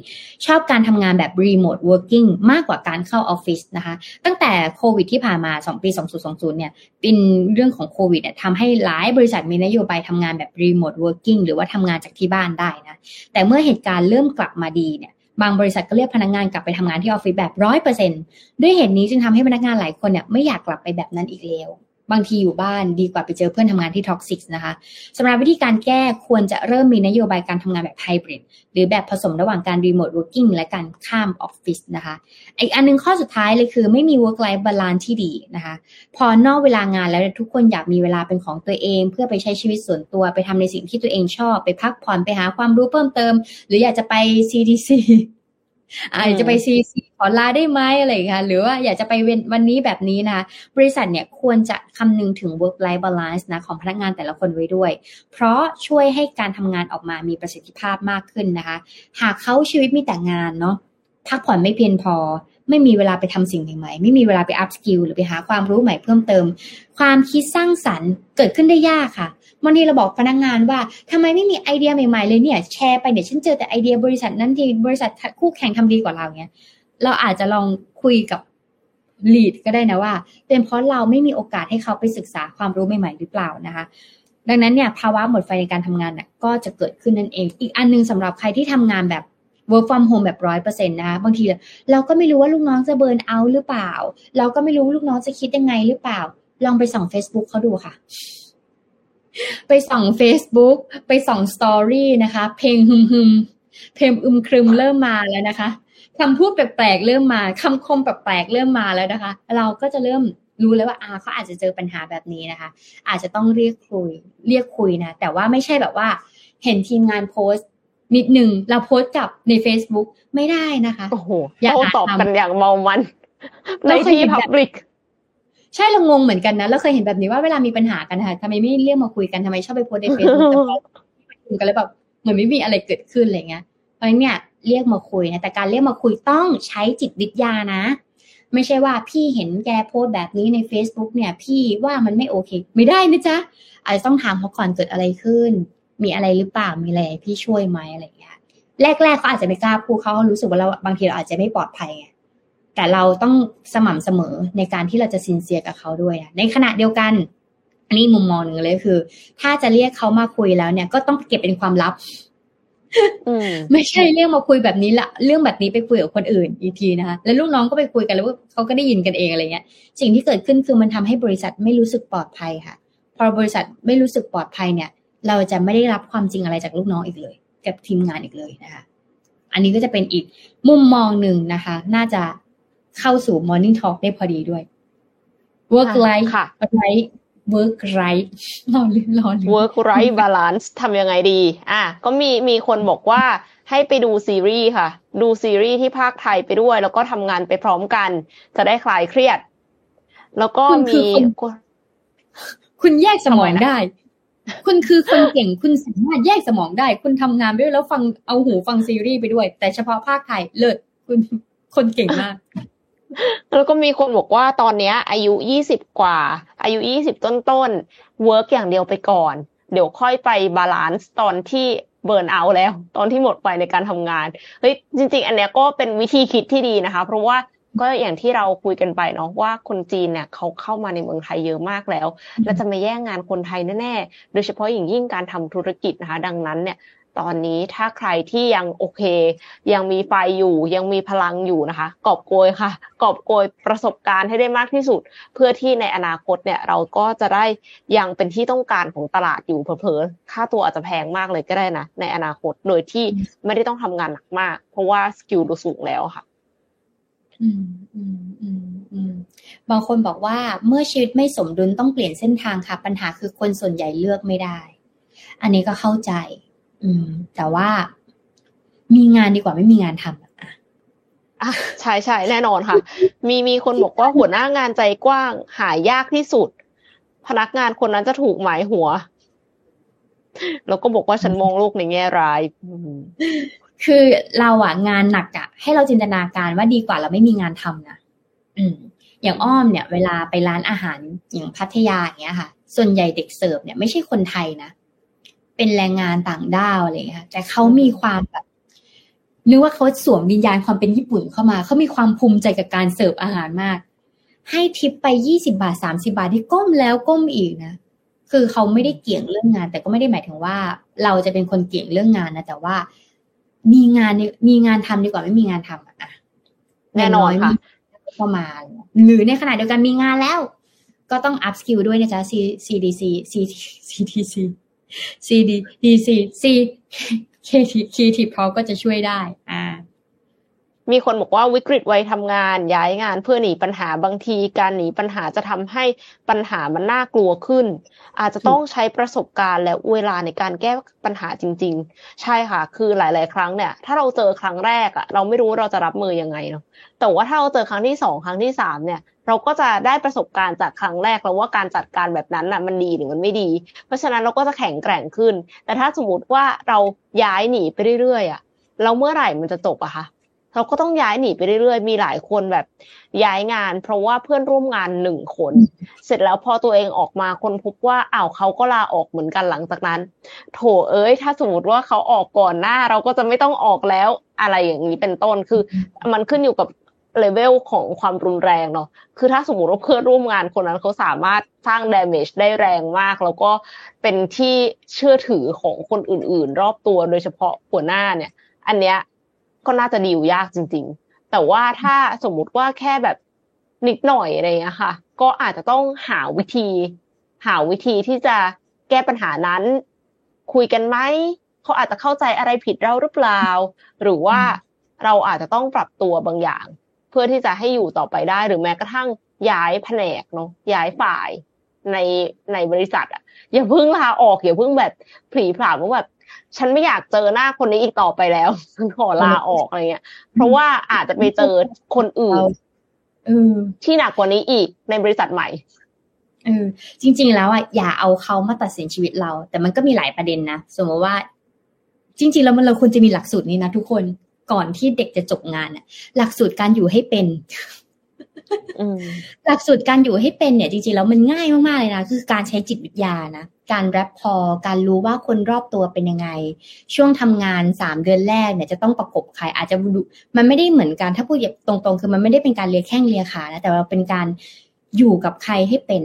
ชอบการทำงานแบบ remote working มากกว่าการเข้าออฟฟิศนะคะ ตั้งแต่โควิดที่ผ่านมา 2 ปี 2020 เนี่ย เป็นเรื่องของโควิดเนี่ยทำให้หลายบริษัทมีนโยบายทำงานแบบ remote working หรือว่าทำงานจากที่บ้านได้นะ แต่เมื่อเหตุการณ์เริ่มกลับมาดีเนี่ย บางบริษัทก็เรียกพนักงานกลับไปทำงานที่ออฟฟิศแบบร้อยเปอร์เซ็นต์ด้วยเหตุนี้จึงทำให้พนักงานหลายคนเนี่ยไม่อยากกลับไปแบบนั้นอีกแล้ว บางทีอยู่บ้านดีกว่าไปเจอเพื่อนทำงานที่ toxic นะคะสำหรับวิธีการแก้ควรจะเริ่มมีนโยบายการทำงานแบบไฮบริดหรือแบบผสมระหว่างการ remote working และการเข้าออฟฟิศนะคะอีกอันนึงข้อสุดท้ายเลยคือไม่มี work life balance ที่ดีนะคะพอนอกเวลางานแล้วทุกคนอยากมีเวลาเป็นของตัวเอง เพื่อไปใช้ชีวิตส่วนตัวไปทำในสิ่งที่ตัวเองชอบ ไปพักผ่อนไปหาความรู้เพิ่มเติม หรืออยากจะไป CDC อาจจะไปซีซีข อลาได้ไหมอะไรค่ะหรือว่าอยากจะไปวันนี้แบบนี้นะบริษัทเนี่ยควรจะคำนึงถึง work life balance นะของพนักงานแต่ละคนไว้ด้วย เพราะช่วยให้การทำงานออกมามีประสิทธิภาพมากขึ้นนะคะ หากเขาชีวิตมีแต่งานเนาะพักผ่อนไม่เพียงพอไม่มีเวลาไปทำสิ่งใหม่ๆ ไม่มีเวลาไป upskill หรือไปหาความรู้ใหม่เพิ่มเติม ความคิดสร้างสรรค์เกิดขึ้นได้ยากค่ะบางทีเราบอกพนักงานว่าทำไมไม่มีไอเดียใหม่ๆเลยเนี่ย แชร์ไปเนี่ยฉันเจอแต่ไอเดียบริษัทนั้นที่บริษัทคู่แข่งทำดีกว่าเราเนี่ย เราอาจจะลองคุยกับ lead ก็ได้นะว่า เป็นเพราะเราไม่มีโอกาสให้เขาไปศึกษาความรู้ใหม่ๆหรือเปล่านะคะ ดังนั้นเนี่ยภาวะหมดไฟในการทำงานน่ะก็จะเกิดขึ้นนั่นเอง อีกอันนึงสำหรับใครที่ทำงานแบบ work from home แบบร้อยเปอร์เซ็นต์นะคะบางทีเราก็ไม่รู้ว่าลูกน้องจะเบิร์นเอาหรือเปล่า เราก็ไม่รู้ลูกน้องจะคิดยังไงหรือเปล่า ลองไปส่อง Facebook เขาดูค่ะ ไปส่อง Facebook ไปส่องสตอรี่นะคะ เพลงฮึมฮึมเพลงอึมครึมเริ่มมาแล้วนะคะ คำพูดแปลกๆเริ่มมาคำคมแปลกๆเริ่มมาแล้วนะคะ เราก็จะเริ่มรู้แล้วว่าอาเขาอาจจะเจอปัญหาแบบนี้นะคะ อาจจะต้องเรียกคุย เรียกคุยนะ แต่ว่าไม่ใช่แบบว่า เห็นทีมงานโพสต์นิดหนึ่งเราโพสต์กลับใน Facebook ไม่ได้นะคะโอ้โหโต้ตอบกันอย่างเมามันในที่ publicใช่เรางงเหมือนกันนะเราเคยเห็นแบบนี้ว่าเวลามีปัญหากันค่ะทำไมไม่เรียกมาคุยกันทำไมชอบไปโพสต์ในเฟซบุ๊กแต่พอคุยกันแล้วแบบเหมือนไม่มีอะไรเกิดขึ้นอะไรเงี้ยเพราะฉะนั้นเนี่ย เรียกมาคุยนะแต่การเรียกมาคุยต้องใช้จิตวิทยานะ ไม่ใช่ว่าพี่เห็นแกโพสแบบนี้ใน Facebook เนี่ย พี่ว่ามันไม่โอเค ไม่ได้นะจ๊ะอาจจะต้องถามเขาก่อนเกิดอะไรขึ้น มีอะไรหรือเปล่ามีอะไรพี่ช่วยไหมอะไรอย่างเงี้ยแรกๆเขาอาจจะไม่กล้าพูดเขารู้สึกว่าเราบางทีเราอาจจะไม่ปลอดภัยไงแต่เราต้องสม่ำเสมอในการที่เราจะซินเซียกับเขาด้วยในขณะเดียวกัน อันนี้มุมมองหนึ่งเลยคือ ถ้าจะเรียกเขามาคุยแล้วเนี่ย ก็ต้องเก็บเป็นความลับ ไม่ใช่เรื่องมาคุยแบบนี้ละเรื่องแบบนี้ไปคุยกับคนอื่นอีกทีนะคะแล้วลูกน้องก็ไปคุยกันแล้วเขาก็ได้ยินกันเองอะไรเงี้ย สิ่งที่เกิดขึ้นคือมันทำให้บริษัทไม่รู้สึกปลอดภัยค่ะ พอบริษัทไม่รู้สึกปลอดภัยเนี่ย เราจะไม่ได้รับความจริงอะไรจากลูกน้องอีกเลย กับทีมงานอีกเลยนะคะ อันนี้ก็จะเป็นอีกมุมมองหนึ่งนะคะ น่าจะเข้าสู่ Morning Talk ได้พอดีด้วย work life ค่ะ right work right รอลืมรอลืม work right balance ทำยังไงดี อะ ก็มีมีคนบอกว่าให้ไปดูซีรีส์ค่ะ ดูซีรีส์ที่ภาคไทยไปด้วย แล้วก็ทำงานไปพร้อมกัน จะได้คลายเครียด แล้วก็มี คุณแยกสมองได้ คุณคือคนเก่งคุณสามารถแยกสมองได้ คุณทำงานไปด้วยแล้วฟังเอาหูฟังซีรีส์ไปด้วย แต่เฉพาะภาคไทยเลิศคุณคนเก่งมาก แล้วก็มีคนบอกว่าตอนเนี้ย อายุยี่สิบกว่า อายุยี่สิบต้นๆ work อย่างเดียวไปก่อน เดี๋ยวค่อยไป balance ตอนที่ burnout แล้ว ตอนที่หมดไฟในการทำงานเฮ้ยจริง ๆ อันเนี้ยก็เป็นวิธีคิดที่ดีนะคะ เพราะว่าก็อย่างที่เราคุยกันไปเนาะว่าคนจีนเนี่ยเขาเข้ามาในเมืองไทยเยอะมากแล้ว และจะมาแย่งงานคนไทยแน่ๆ โดยเฉพาะอย่างยิ่งการทำธุรกิจนะคะ ดังนั้นเนี่ย ตอนนี้ถ้าใครที่ยังโอเค ยังมีไฟอยู่ ยังมีพลังอยู่นะคะ กอบโกยค่ะ กอบโกยประสบการณ์ให้ได้มากที่สุด เพื่อที่ในอนาคตเนี่ยเราก็จะได้ยังเป็นที่ต้องการของตลาดอยู่เผลอๆค่าตัวอาจจะแพงมากเลยก็ได้นะในอนาคตโดยที่ไม่ได้ต้องทำงานหนักมาก เพราะว่าสกิลดูสูงแล้วค่ะอืมอืมอืมบางคนบอกว่าเมื่อชีวิตไม่สมดุลต้องเปลี่ยนเส้นทางค่ะ ปัญหาคือคนส่วนใหญ่เลือกไม่ได้ อันนี้ก็เข้าใจ อืม แต่ว่ามีงานดีกว่าไม่มีงานทำอะอะใช่ใช่แน่นอนค่ะ มีมีคนบอกว่าหัวหน้างานใจกว้าง หายากที่สุด พนักงานคนนั้นจะถูกหมายหัว แล้วก็บอกว่าฉันมองโลกในแง่ร้ายอืมคือเราอะงานหนักอะให้เราจินตนาการว่าดีกว่าเราไม่มีงานทำนะอืม อย่างอ้อมเนี่ย เวลาไปร้านอาหารอย่างพัทยาอย่างเงี้ยค่ะ ส่วนใหญ่เด็กเสิร์ฟเนี่ยไม่ใช่คนไทยนะ เป็นแรงงานต่างด้าวอะไรอย่างเงี้ยค่ะแต่เขามีความแบบนึกว่าเขาสวมวิญญาณความเป็นญี่ปุ่นเข้ามา เขามีความภูมิใจกับการเสิร์ฟอาหารมาก ให้ทิปไปยี่สิบาทสามสิบาทที่ก้มแล้วก้มอีกนะ คือเขาไม่ได้เกี่ยงเรื่องงาน แต่ก็ไม่ได้หมายถึงว่า เราจะเป็นคนเกี่ยงเรื่องงานนะ แต่ว่า มีงานเนี่ยมีงานทำดีกว่าไม่มีงานทำอะอะแน่นอนค่ะเข้ามา หรือในขณะเดียวกันมีงานแล้ว ก็ต้อง up skill ด้วยนะจ๊ะ C CDC C CTC CDC C Creative Talk ก็จะช่วยได้ อ่า มีคนบอกว่าวิกฤตวัยทำงานย้ายงานเพื่อหนีปัญหาบางที การหนีปัญหาจะทำให้ปัญหามันน่ากลัวขึ้น อาจจะต้องใช้ประสบการณ์และเวลาในการแก้ปัญหาจริง ๆ ใช่ค่ะ คือหลาย ๆ ครั้งเนี่ย ถ้าเราเจอครั้งแรกอะเราไม่รู้ว่าเราจะรับมือยังไงเนาะแต่ว่าถ้าเราเจอครั้งที่สองครั้งที่สามเนี่ย เราก็จะได้ประสบการณ์จากครั้งแรกแล้วว่าการจัดการแบบนั้นน่ะมันดีหรือมันไม่ดี เพราะฉะนั้นเราก็จะแข็งแกร่งขึ้น แต่ถ้าสมมติว่าเราย้ายหนีไปเรื่อยๆอะเราเมื่อไหร่มันจะจบอะคะ เราก็ต้องย้ายหนีไปเรื่อยๆ มีหลายคนแบบย้ายงาน เพราะว่าเพื่อนร่วมงานหนึ่งคน เสร็จแล้วพอตัวเองออกมาคนพบว่าอ้าวเขาก็ลาออกเหมือนกันหลังจากนั้น โถเอ้ย ถ้าสมมติว่าเขาออกก่อนหน้า เราก็จะไม่ต้องออกแล้วอะไรอย่างนี้เป็นต้นคือ มันขึ้นอยู่กับเลเวลของความรุนแรงเนาะ คือถ้าสมมติว่าเพื่อนร่วมงานคนนั้นเขาสามารถสร้าง damage ได้แรงมาก แล้วก็เป็นที่เชื่อถือของคนอื่น ๆ รอบตัวโดยเฉพาะหัวหน้าเนี่ย อันเนี้ย ก็น่าจะดีลยากจริง ๆ แต่ว่าถ้าสมมุติว่าแค่แบบนิดหน่อยอะไรอย่างเงี้ยค่ะ ก็อาจจะต้องหาวิธี หาวิธีที่จะแก้ปัญหานั้น คุยกันไหมเขาอาจจะเข้าใจอะไรผิดเราหรือเปล่า หรือว่าเราอาจจะต้องปรับตัวบางอย่าง เพื่อที่จะให้อยู่ต่อไปได้หรือแม้กระทั่งย้ายแผนกเนาะย้ายฝ่ายในในบริษัทอะอย่าเพิ่งลาออกอย่าเพิ่งแบบผีผลามว่าแบบ ฉันไม่อยากเจอหน้าคนนี้อีกต่อไปแล้วฉันขอลาออกอะไรเงี้ย เพราะว่าอาจจะไปเจอคนอื่นเออที่หนักกว่านี้อีกในบริษัทใหม่เออจริง ๆ แล้วอะอย่าเอาเขามาตัดสินชีวิตเรา แต่มันก็มีหลายประเด็นนะสมมติว่า จริง ๆ แล้วมันเราควรจะมีหลักสูตรนี้นะทุกคนก่อนที่เด็กจะจบงานอะ หลักสูตรการอยู่ให้เป็นอืมหลักสูตรการอยู่ให้เป็นเนี่ย จริงๆแล้วมันง่ายมากๆเลยนะคือการใช้จิตวิทยานะ การแรปพอ การรู้ว่าคนรอบตัวเป็นยังไง ช่วงทำงานสามเดือนแรกเนี่ยจะต้องประกบใครอาจจะดูมันไม่ได้เหมือนกันถ้าพูดแบบตรงๆ คือมันไม่ได้เป็นการเลียแข้งเลียขานะแต่เราเป็นการอยู่กับใครให้เป็น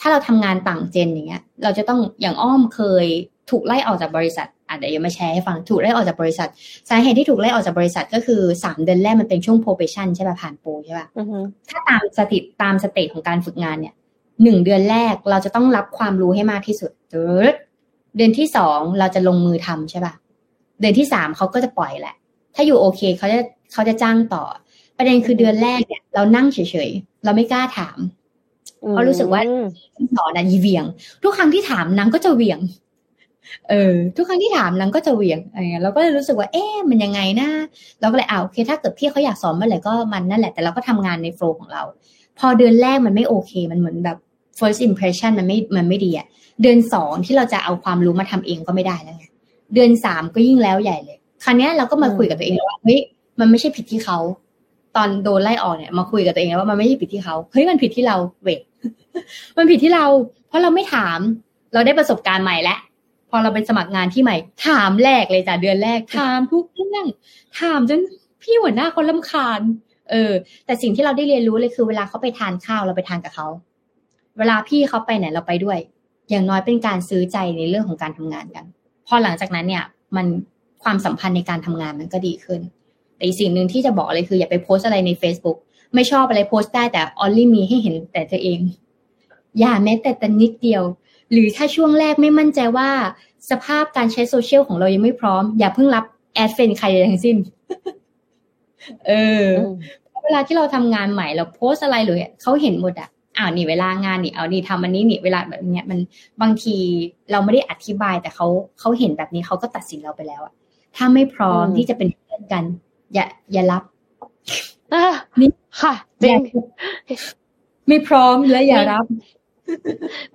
ถ้าเราทำงานต่างเจนอย่างเงี้ย เราจะต้องอย่างอ้อมเคยถูกไล่ออกจากบริษัทอะเดี๋ยวยังมาแชร์ให้ฟังถูกไล่ออกจากบริษัทสาเหตุที่ถูกไล่ออกจากบริษัทก็คือสามเดือนแรกมันเป็นช่วง probation ใช่ป่ะผ่านโปรใช่ป่ะอือฮึถ้าตามสถิตตามสเตจของการฝึกงานเนี่ย หนึ่งเดือนแรกเราจะต้องรับความรู้ให้มากที่สุดตึ๊ดเดือนที่สองเราจะลงมือทำใช่ป่ะ เดือนที่สามเขาก็จะปล่อยแหละ ถ้าอยู่โอเคเขาจะเขาจะจ้างต่อ ประเด็นคือเดือนแรกเนี่ยเรานั่งเฉยๆเราไม่กล้าถามเพราะรู้สึกว่าอืมที่สอนนะยีเหวียง ทุกครั้งที่ถามนางก็จะเหวียง เออ ทุกครั้งที่ถามนางก็จะเหวียงอะไรเงี้ยเราก็เลยรู้สึกว่า เอ๊ะมันยังไงนะเราก็เลยอ่าโอเค ถ้าเกิดพี่เขาอยากสอนเมื่อไหร่ก็มันนั่นแหละแต่เราก็ทำงานในโฟล์ของเรา พอเดือนแรกมันไม่โอเค มันเหมือนแบบ first impression มันไม่มันไม่ดีอะเดือนสองที่เราจะเอาความรู้มาทำเองก็ไม่ได้แล้วไงเดือนสามก็ยิ่งแล้วใหญ่เลย คราวเนี้เราก็มาคุยกับตัวเองแล้วว่าเฮ้ยมันไม่ใช่ผิดที่เขาตอนโดนไล่ออกเนี่ยมาคุยกับตัวเองแล้วว่ามันไม่ใช่ผิดที่เขาเฮ้ยมันผิดที่เราเวทมันผิดที่เรา เพราะเราไม่ถาม เราได้ประสบการณ์ใหม่แล้วพอเราไปสมัครงานที่ใหม่ ถามแรกเลยจ้ะเดือนแรกถามทุกเรื่องถามจนพี่หัวหน้าเขาลำคาญ เออ แต่สิ่งที่เราได้เรียนรู้เลยคือเวลาเขาไปทานข้าวเราไปทานกับเขา เวลาพี่เขาไปไหนเราไปด้วย อย่างน้อยเป็นการซื้อใจในเรื่องของการทำงานกัน พอหลังจากนั้นเนี่ย มันความสัมพันธ์ในการทำงานมันก็ดีขึ้น แต่อีกสิ่งหนึ่งที่จะบอกเลยคืออย่าไปโพสต์อะไรใน Facebook ไม่ชอบอะไรโพสต์ได้แต่ only มีให้เห็นแต่ตัวเอง อย่าแม้แต่แต่นิดเดียว หรือถ้าช่วงแรกไม่มั่นใจว่า สภาพการใช้โซเชียลของเรายังไม่พร้อม อย่าเพิ่งรับแอดเฟนใครทั้งสิ้น เอออืมเววลาที่เราทำงานใหม่เราโพสอะไรเลยเขาเห็นหมดอะ อ้าวนี่เวลางานนี่เอานี่ทำอันนี้นี่เวลาแบบเนี้ยมันบางทีเราไม่ได้อธิบายแต่เขาเขาเห็นแบบนี้เขาก็ตัดสินเราไปแล้วอะถ้าไม่พร้อมที่จะเป็นเพื่อนกัน อย่าอย่ารับนี่ค่ะจริงไม่พร้อมและอย่ารับ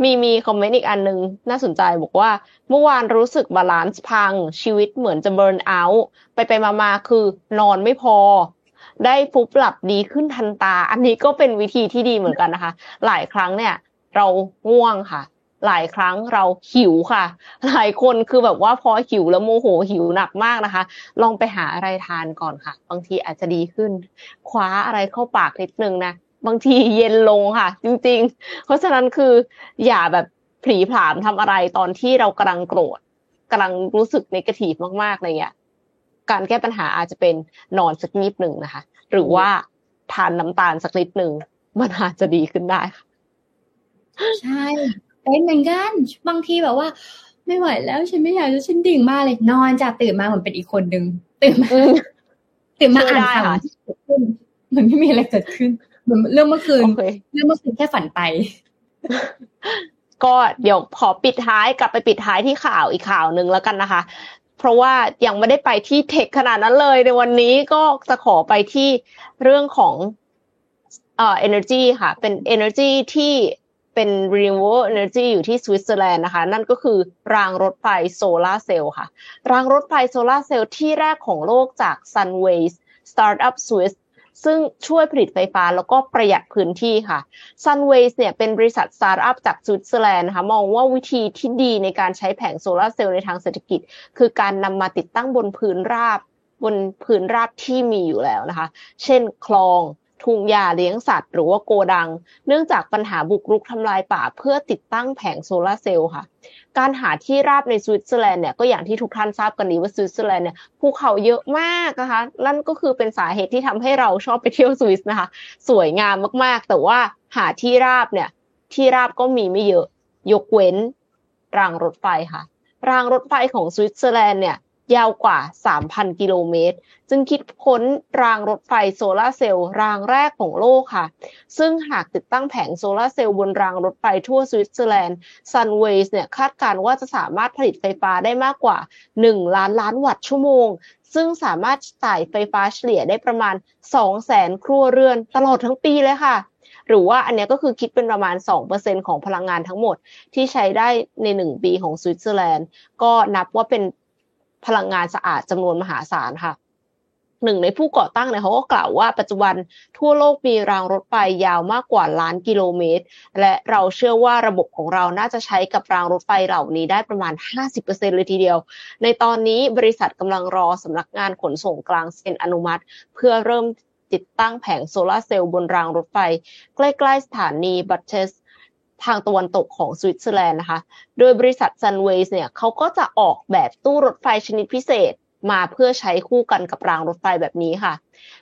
มีมีคอมเมนต์อีกอันหนึ่งน่าสนใจบอกว่า เมื่อวานรู้สึก balance พังชีวิตเหมือนจะ burnout ไปไปมาๆคือนอนไม่พอ ได้ฟุบหลับดีขึ้นทันตา อันนี้ก็เป็นวิธีที่ดีเหมือนกันนะคะ หลายครั้งเนี่ย เราง่วงค่ะ หลายครั้งเราหิวค่ะ หลายคนคือแบบว่าพอหิวแล้วโมโหหิวหนักมากนะคะ ลองไปหาอะไรทานก่อนค่ะ บางทีอาจจะดีขึ้น คว้าอะไรเข้าปากนิดนึงนะบางทีเย็นลงค่ะ จริง ๆ เพราะฉะนั้นคืออย่าแบบผลีผลามทำอะไรตอนที่เรากำลังโกรธกำลังรู้สึกนกาทีฟมากๆอะไรเงี้ย การแก้ปัญหาอาจจะเป็นนอนสักนิดหนึ่งนะคะ หรือว่าทานน้ำตาลสักนิดหนึ่งมันอาจจะดีขึ้นได้ค่ะใช่เป็นเหมือนกันบางทีแบบว่า ไม่ไหวแล้วฉันไม่อยากจะฉันดิ่งมากเลยนอนจากตื่นมาเหมือนเป็นอีกคนหนึ่งตื่นมาตื่นมาอ่านข่าวเหมือนไม่มีอะไรเกิดขึ้นเรื่องเมื่อคืนเรื่องเมื่อคืนแค่ฝันไป ก็เดี๋ยวขอปิดท้ายกลับไปปิดท้ายที่ข่าวอีกข่าวหนึ่งแล้วกันนะคะ เพราะว่ายังไม่ได้ไปที่ tech ขนาดนั้นเลย ในวันนี้ก็จะขอไปที่เรื่องของเอ่อ energy ค่ะ เป็น energy ที่เป็น renewable energy อยู่ที่สวิตเซอร์แลนด์นะคะ นั่นก็คือรางรถไฟโซลาเซลล์ค่ะ รางรถไฟโซลาเซลล์ที่แรกของโลกจาก Sunways Startup Swiss ซึ่งช่วยผลิตไฟฟ้าแล้วก็ประหยัดพื้นที่ค่ะ Sunways เนี่ยเป็นบริษัทสตาร์ทอัพจากสวิตเซอร์แลนด์นะคะมองว่าวิธีที่ดีในการใช้แผงโซลาเซลล์ในทางเศรษฐกิจ คือการนำมาติดตั้งบนพื้นราบบนพื้นราบที่มีอยู่แล้วนะคะ เช่นคลอง ทุ่งหญ้าเลี้ยงสัตว์หรือว่าโกดัง เนื่องจากปัญหาบุกรุกทำลายป่าเพื่อติดตั้งแผงโซลาเซลล์ค่ะ การหาที่ราบในสวิตเซอร์แลนด์เนี่ยก็อย่างที่ทุกท่านทราบกันดีว่าสวิตเซอร์แลนด์เนี่ยภูเขาเยอะมากนะคะนั่นก็คือเป็นสาเหตุที่ทำให้เราชอบไปเที่ยวสวิสนะคะ สวยงามมากๆ แต่ว่าหาที่ราบเนี่ยที่ราบก็มีไม่เยอะ ยกเว้นรางรถไฟค่ะ รางรถไฟของสวิตเซอร์แลนด์เนี่ย ยาวกว่า 3,000 กิโลเมตร จึงคิดค้นรางรถไฟโซลาเซลล์รางแรกของโลกค่ะ ซึ่งหากติดตั้งแผงโซลาเซลล์บนรางรถไฟทั่วสวิตเซอร์แลนด์ Sunways เนี่ยคาดการณ์ว่าจะสามารถผลิตไฟฟ้าได้มากกว่า 1 ล้านล้านวัตต์ชั่วโมง ซึ่งสามารถจ่ายไฟฟ้าเฉลี่ยได้ประมาณ2แสนครัวเรือนตลอดทั้งปีเลยค่ะหรือว่าอันนี้ก็คือคิดเป็นประมาณ 2%ของพลังงานทั้งหมดที่ใช้ได้ใน 1 ปีของสวิตเซอร์แลนด์ ก็นับว่าเป็น พลังงานสะอาดจำนวนมหาศาลค่ะหนึ่งในผู้ก่อตั้งเนี่ยเขาก็กล่าวว่าปัจจุบันทั่วโลกมีรางรถไฟยาวมากกว่าล้านกิโลเมตร และเราเชื่อว่าระบบของเราน่าจะใช้กับรางรถไฟเหล่านี้ได้ประมาณ 50%เลยทีเดียว ในตอนนี้บริษัทกำลังรอสำนักงานขนส่งกลางเซ็นอนุมัติ เพื่อเริ่มติดตั้งแผงโซลาเซลล์บนรางรถไฟ ใกล้ ๆ สถานีบัตเชส ทางตะวันตกของสวิตเซอร์แลนด์นะคะ โดยบริษัท Sunways เนี่ยเขาก็จะออกแบบตู้รถไฟชนิดพิเศษมาเพื่อใช้คู่กันกับรางรถไฟแบบนี้ค่ะ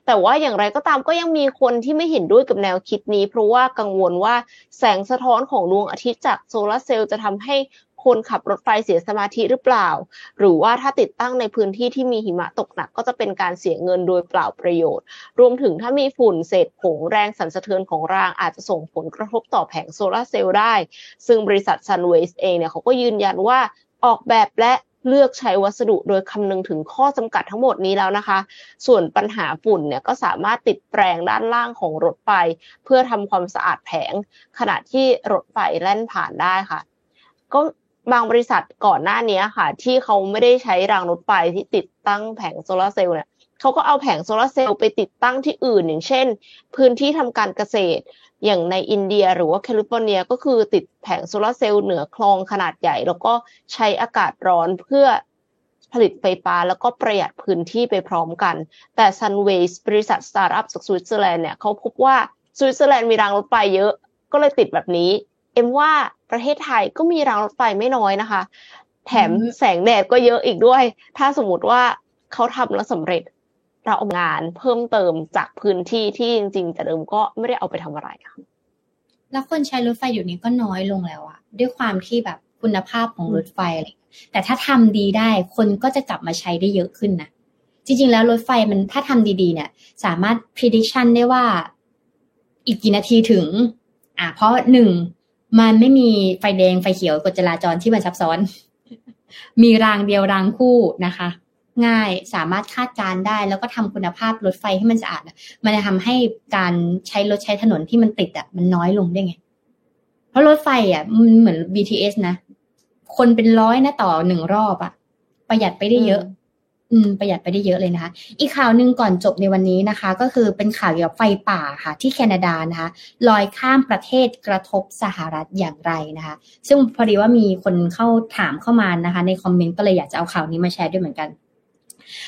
แต่ว่าอย่างไรก็ตามก็ยังมีคนที่ไม่เห็นด้วยกับแนวคิดนี้ เพราะว่ากังวลว่าแสงสะท้อนของดวงอาทิตย์จากโซลาเซลล์จะทำให้ คนขับรถไฟเสียสมาธิหรือเปล่า หรือว่าถ้าติดตั้งในพื้นที่ที่มีหิมะตกหนักก็จะเป็นการเสียเงินโดยเปล่าประโยชน์ รวมถึงถ้ามีฝุ่นเศษผงแรงสั่นสะเทือนของรางอาจจะส่งผลกระทบต่อแผงโซลาเซลล์ได้ ซึ่งบริษัท Sunways เองเนี่ยเขาก็ยืนยันว่าออกแบบและเลือกใช้วัสดุโดยคำนึงถึงข้อจำกัดทั้งหมดนี้แล้วนะคะ ส่วนปัญหาฝุ่นเนี่ยก็สามารถติดแปลงด้านล่างของรถไฟเพื่อทำความสะอาดแผง ขณะที่รถไฟแล่นผ่านได้ค่ะ ก็ บางบริษัทก่อนหน้านี้ค่ะ ที่เขาไม่ได้ใช้รางรถไฟที่ติดตั้งแผงโซลาเซลล์เนี่ยเขาก็เอาแผงโซลาเซลล์ไปติดตั้งที่อื่นอย่างเช่น พื้นที่ทำการเกษตร อย่างในอินเดียหรือว่าแคลิฟอร์เนียก็คือติดแผงโซลาเซลล์เหนือคลองขนาดใหญ่ แล้วก็ใช้อากาศร้อนเพื่อผลิตไฟฟ้าแล้วก็ประหยัดพื้นที่ไปพร้อมกัน แต่ Sunways บริษัทสตาร์ทอัพจากสวิตเซอร์แลนด์เนี่ยเขาพบว่าสวิตเซอร์แลนด์มีรางรถไฟเยอะ ก็เลยติดแบบนี้ เอ็มว่า ประเทศไทยก็มีรางรถไฟไม่น้อยนะคะ แถมแสงแดดก็เยอะอีกด้วย ถ้าสมมติว่าเขาทำแล้วสำเร็จเราเอางานเพิ่มเติมจากพื้นที่ที่จริงๆแต่เดิมก็ไม่ได้เอาไปทำอะไรค่ะแล้วคนใช้รถไฟอยู่นี้ก็น้อยลงแล้วอะด้วยความที่แบบคุณภาพของรถไฟอะไรแต่ถ้าทำดีได้คนก็จะกลับมาใช้ได้เยอะขึ้นนะจริง ๆ แล้วรถไฟมันถ้าทำดีๆ เนี่ย สามารถ prediction ได้ว่า อีกกี่นาทีถึง อ่าเพราะหนึ่ง มันไม่มีไฟแดงไฟเขียวกฎจราจรที่มันซับซ้อน มีรางเดียวรางคู่นะคะ ง่ายสามารถคาดการได้ แล้วก็ทำคุณภาพรถไฟให้มันสะอาดมันจะทำให้การใช้รถใช้ถนนที่มันติดอะมันน้อยลงได้ไง เพราะรถไฟอะมันเหมือน BTS นะ คนเป็นร้อยนะต่อหนึ่งรอบอะ ประหยัดไปได้เยอะ อืมประหยัดไปได้เยอะเลยนะคะ อีกข่าวหนึ่งก่อนจบในวันนี้นะคะ ก็คือเป็นข่าวเกี่ยวกับไฟป่าค่ะ ที่แคนาดานะคะลอยข้ามประเทศกระทบสหรัฐอย่างไรนะคะ ซึ่งพอดีว่ามีคนเข้าถามเข้ามานะคะ ในคอมเมนต์ก็เลยอยากจะเอาข่าวนี้มาแชร์ด้วยเหมือนกัน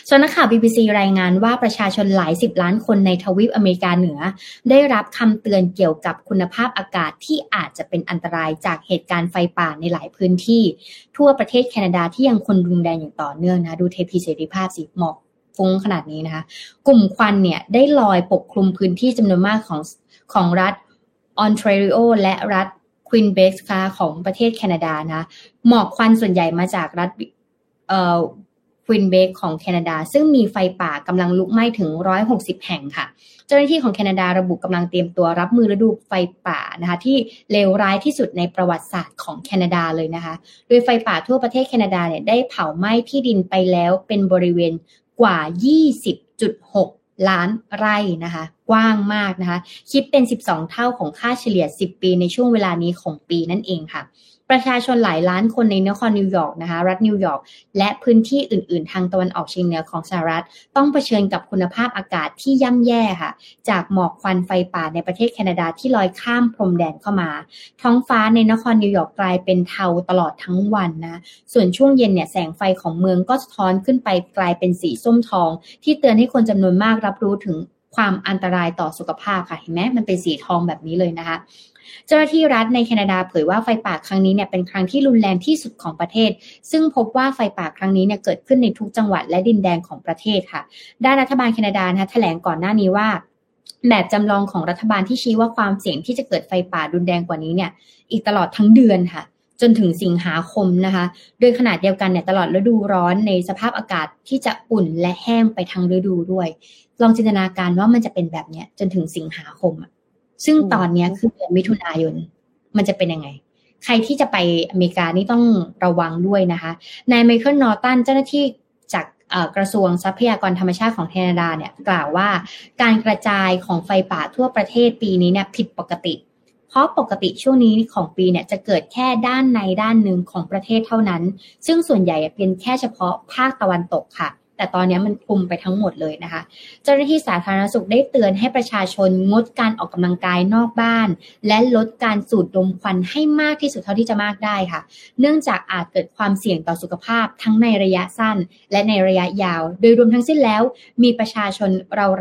ส่วนนักข่าว BBC รายงานว่าประชาชนหลายสิบล้านคนในทวีปอเมริกาเหนือ ได้รับคำเตือนเกี่ยวกับคุณภาพอากาศที่อาจจะเป็นอันตรายจากเหตุการณ์ไฟป่าในหลายพื้นที่ ทั่วประเทศแคนาดาที่ยังคงรุนแรงอย่างต่อเนื่องนะดูเทพีเสรีภาพสิหมอกฟุ้งขนาดนี้นะคะ กลุ่มควันเนี่ยได้ลอยปกคลุมพื้นที่จำนวนมากของของรัฐออนทรีโอและรัฐควินเบกค่ะของประเทศแคนาดานะ หมอกควันส่วนใหญ่มาจากรัฐเอ่อ ควินเบกของแคนาดา ซึ่งมีไฟป่ากำลังลุกไหม้ถึง 160 แห่งค่ะ เจ้าหน้าที่ของแคนาดาระบุกำลังเตรียมตัวรับมือฤดูไฟป่านะคะที่เลวร้ายที่สุดในประวัติศาสตร์ของแคนาดาเลยนะคะ โดยไฟป่าทั่วประเทศแคนาดาเนี่ยได้เผาไหม้ที่ดินไปแล้วเป็นบริเวณกว่า 20.6 ล้านไร่นะคะ กว้างมากนะคะ คิดเป็น 12 เท่าของค่าเฉลี่ย 10 ปีในช่วงเวลานี้ของปีนั่นเองค่ะ ประชาชนหลายล้านคนในนครนิวยอร์กนะคะรัฐนิวยอร์กและพื้นที่อื่น ๆ ทางตะวันออกเฉียงเหนือของสหรัฐ ต้องเผชิญกับคุณภาพอากาศที่ย่ำแย่ค่ะ จากหมอกควันไฟป่าในประเทศแคนาดาที่ลอยข้ามพรมแดนเข้ามา ท้องฟ้าในนครนิวยอร์กกลายเป็นเทาตลอดทั้งวันนะส่วนช่วงเย็นเนี่ยแสงไฟของเมืองก็สะท้อนขึ้นไปกลายเป็นสีส้มทอง ที่เตือนให้คนจำนวนมากรับรู้ถึงความอันตรายต่อสุขภาพค่ะเห็นไหมมันเป็นสีทองแบบนี้เลยนะคะ เจ้าหน้าที่รัฐในแคนาดาเผยว่าไฟป่าครั้งนี้เนี่ยเป็นครั้งที่รุนแรงที่สุดของประเทศ ซึ่งพบว่าไฟป่าครั้งนี้เนี่ยเกิดขึ้นในทุกจังหวัดและดินแดนของประเทศค่ะ ด้านรัฐบาลแคนาดานะแถลงก่อนหน้านี้ว่าแบบจำลองของรัฐบาลที่ชี้ว่าความเสี่ยงที่จะเกิดไฟป่ารุนแรงกว่านี้เนี่ย อีกตลอดทั้งเดือนค่ะ จนถึงสิงหาคมนะคะ โดยขนาดเดียวกันเนี่ยตลอดฤดูร้อนในสภาพอากาศที่จะอุ่นและแห้งไปทั้งฤดูด้วย ลองจินตนาการว่ามันจะเป็นแบบเนี้ยจนถึงสิงหาคมอะ ซึ่งตอนนี้คือเดือนมิถุนายน มันจะเป็นยังไง ใครที่จะไปอเมริกานี่ต้องระวังด้วยนะคะ นายไมเคิลนอร์ตันเจ้าหน้าที่จากกระทรวงทรัพยากรธรรมชาติของแคนาดาเนี่ยกล่าวว่าการกระจายของไฟป่าทั่วประเทศปีนี้เนี่ยผิดปกติ เพราะปกติช่วงนี้ของปีเนี่ยจะเกิดแค่ด้านในด้านหนึ่งของประเทศเท่านั้น ซึ่งส่วนใหญ่เป็นแค่เฉพาะภาคตะวันตกค่ะ แต่ตอนนี้มันคลุมไปทั้งหมดเลยนะคะ เจ้าหน้าที่สาธารณสุขได้เตือนให้ประชาชนงดการออกกำลังกายนอกบ้าน และลดการสูดดมควันให้มากที่สุดเท่าที่จะมากได้ค่ะ เนื่องจากอาจเกิดความเสี่ยงต่อสุขภาพทั้งในระยะสั้น และในระยะยาว โดยรวมทั้งสิ้นแล้ว มีประชาชน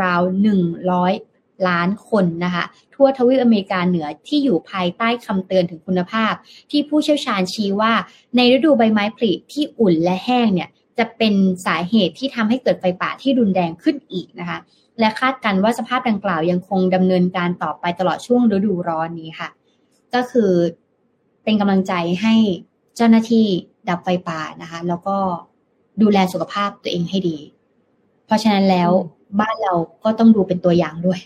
ราวๆหนึ่งร้อยล้านคนนะคะทั่วทวีปอเมริกาเหนือที่อยู่ภายใต้คำเตือนถึงคุณภาพ ที่ผู้เชี่ยวชาญชี้ว่า ในฤดูใบไม้ผลิที่อุ่นและแห้งเนี่ย จะเป็นสาเหตุที่ทำให้เกิดไฟป่าที่รุนแรงขึ้นอีกนะคะ และคาดกันว่าสภาพดังกล่าวยังคงดำเนินการต่อไปตลอดช่วงฤดูร้อนนี้ค่ะ ก็คือเป็นกำลังใจให้เจ้าหน้าที่ดับไฟป่านะคะ แล้วก็ดูแลสุขภาพตัวเองให้ดี เพราะฉะนั้นแล้วบ้านเราก็ต้องดูเป็นตัวอย่างด้วย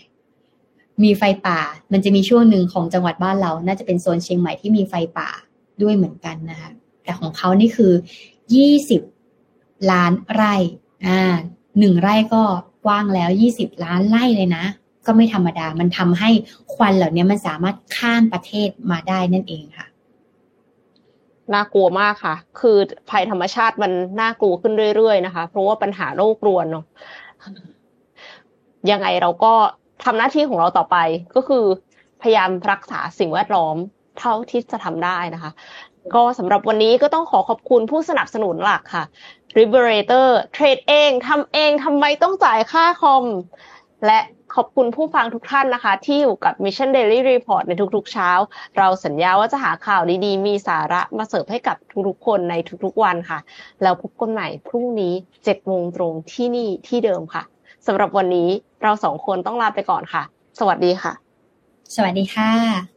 มีไฟป่า มันจะมีช่วงหนึ่งของจังหวัดบ้านเรา น่าจะเป็นโซนเชียงใหม่ที่มีไฟป่าด้วยเหมือนกันนะคะ แต่ของเขานี่คือยี่สิบ ล้านไร่ อ่าหนึ่งไร่ก็กว้างแล้วยี่สิบล้านไร่เลยนะ ก็ไม่ธรรมดา มันทำให้ควันเหล่านี้มันสามารถข้ามประเทศมาได้นั่นเองค่ะ น่ากลัวมากค่ะ คือภัยธรรมชาติมันน่ากลัวขึ้นเรื่อยๆนะคะ เพราะว่าปัญหาโรครวนเนาะ ยังไงเราก็ทำหน้าที่ของเราต่อไป ก็คือพยายามรักษาสิ่งแวดล้อมเท่าที่จะทำได้นะคะ ก็สำหรับวันนี้ก็ต้องขอขอบคุณผู้สนับสนุนหลักค่ะ Liberator เทรดเองทำเองทำไมต้องจ่ายค่าคอม และขอบคุณผู้ฟังทุกท่านนะคะ ที่อยู่กับ Mission Daily Report ในทุกๆเช้า เราสัญญาว่าจะหาข่าวดีๆ มีสาระมาเสิร์ฟให้กับทุกๆคนในทุกๆวันค่ะ แล้วพบกันใหม่พรุ่งนี้7โมงตรงที่นี่ที่เดิมค่ะสำหรับวันนี้เราสองคนต้องลาไปก่อนค่ะ สวัสดีค่ะ สวัสดีค่ะ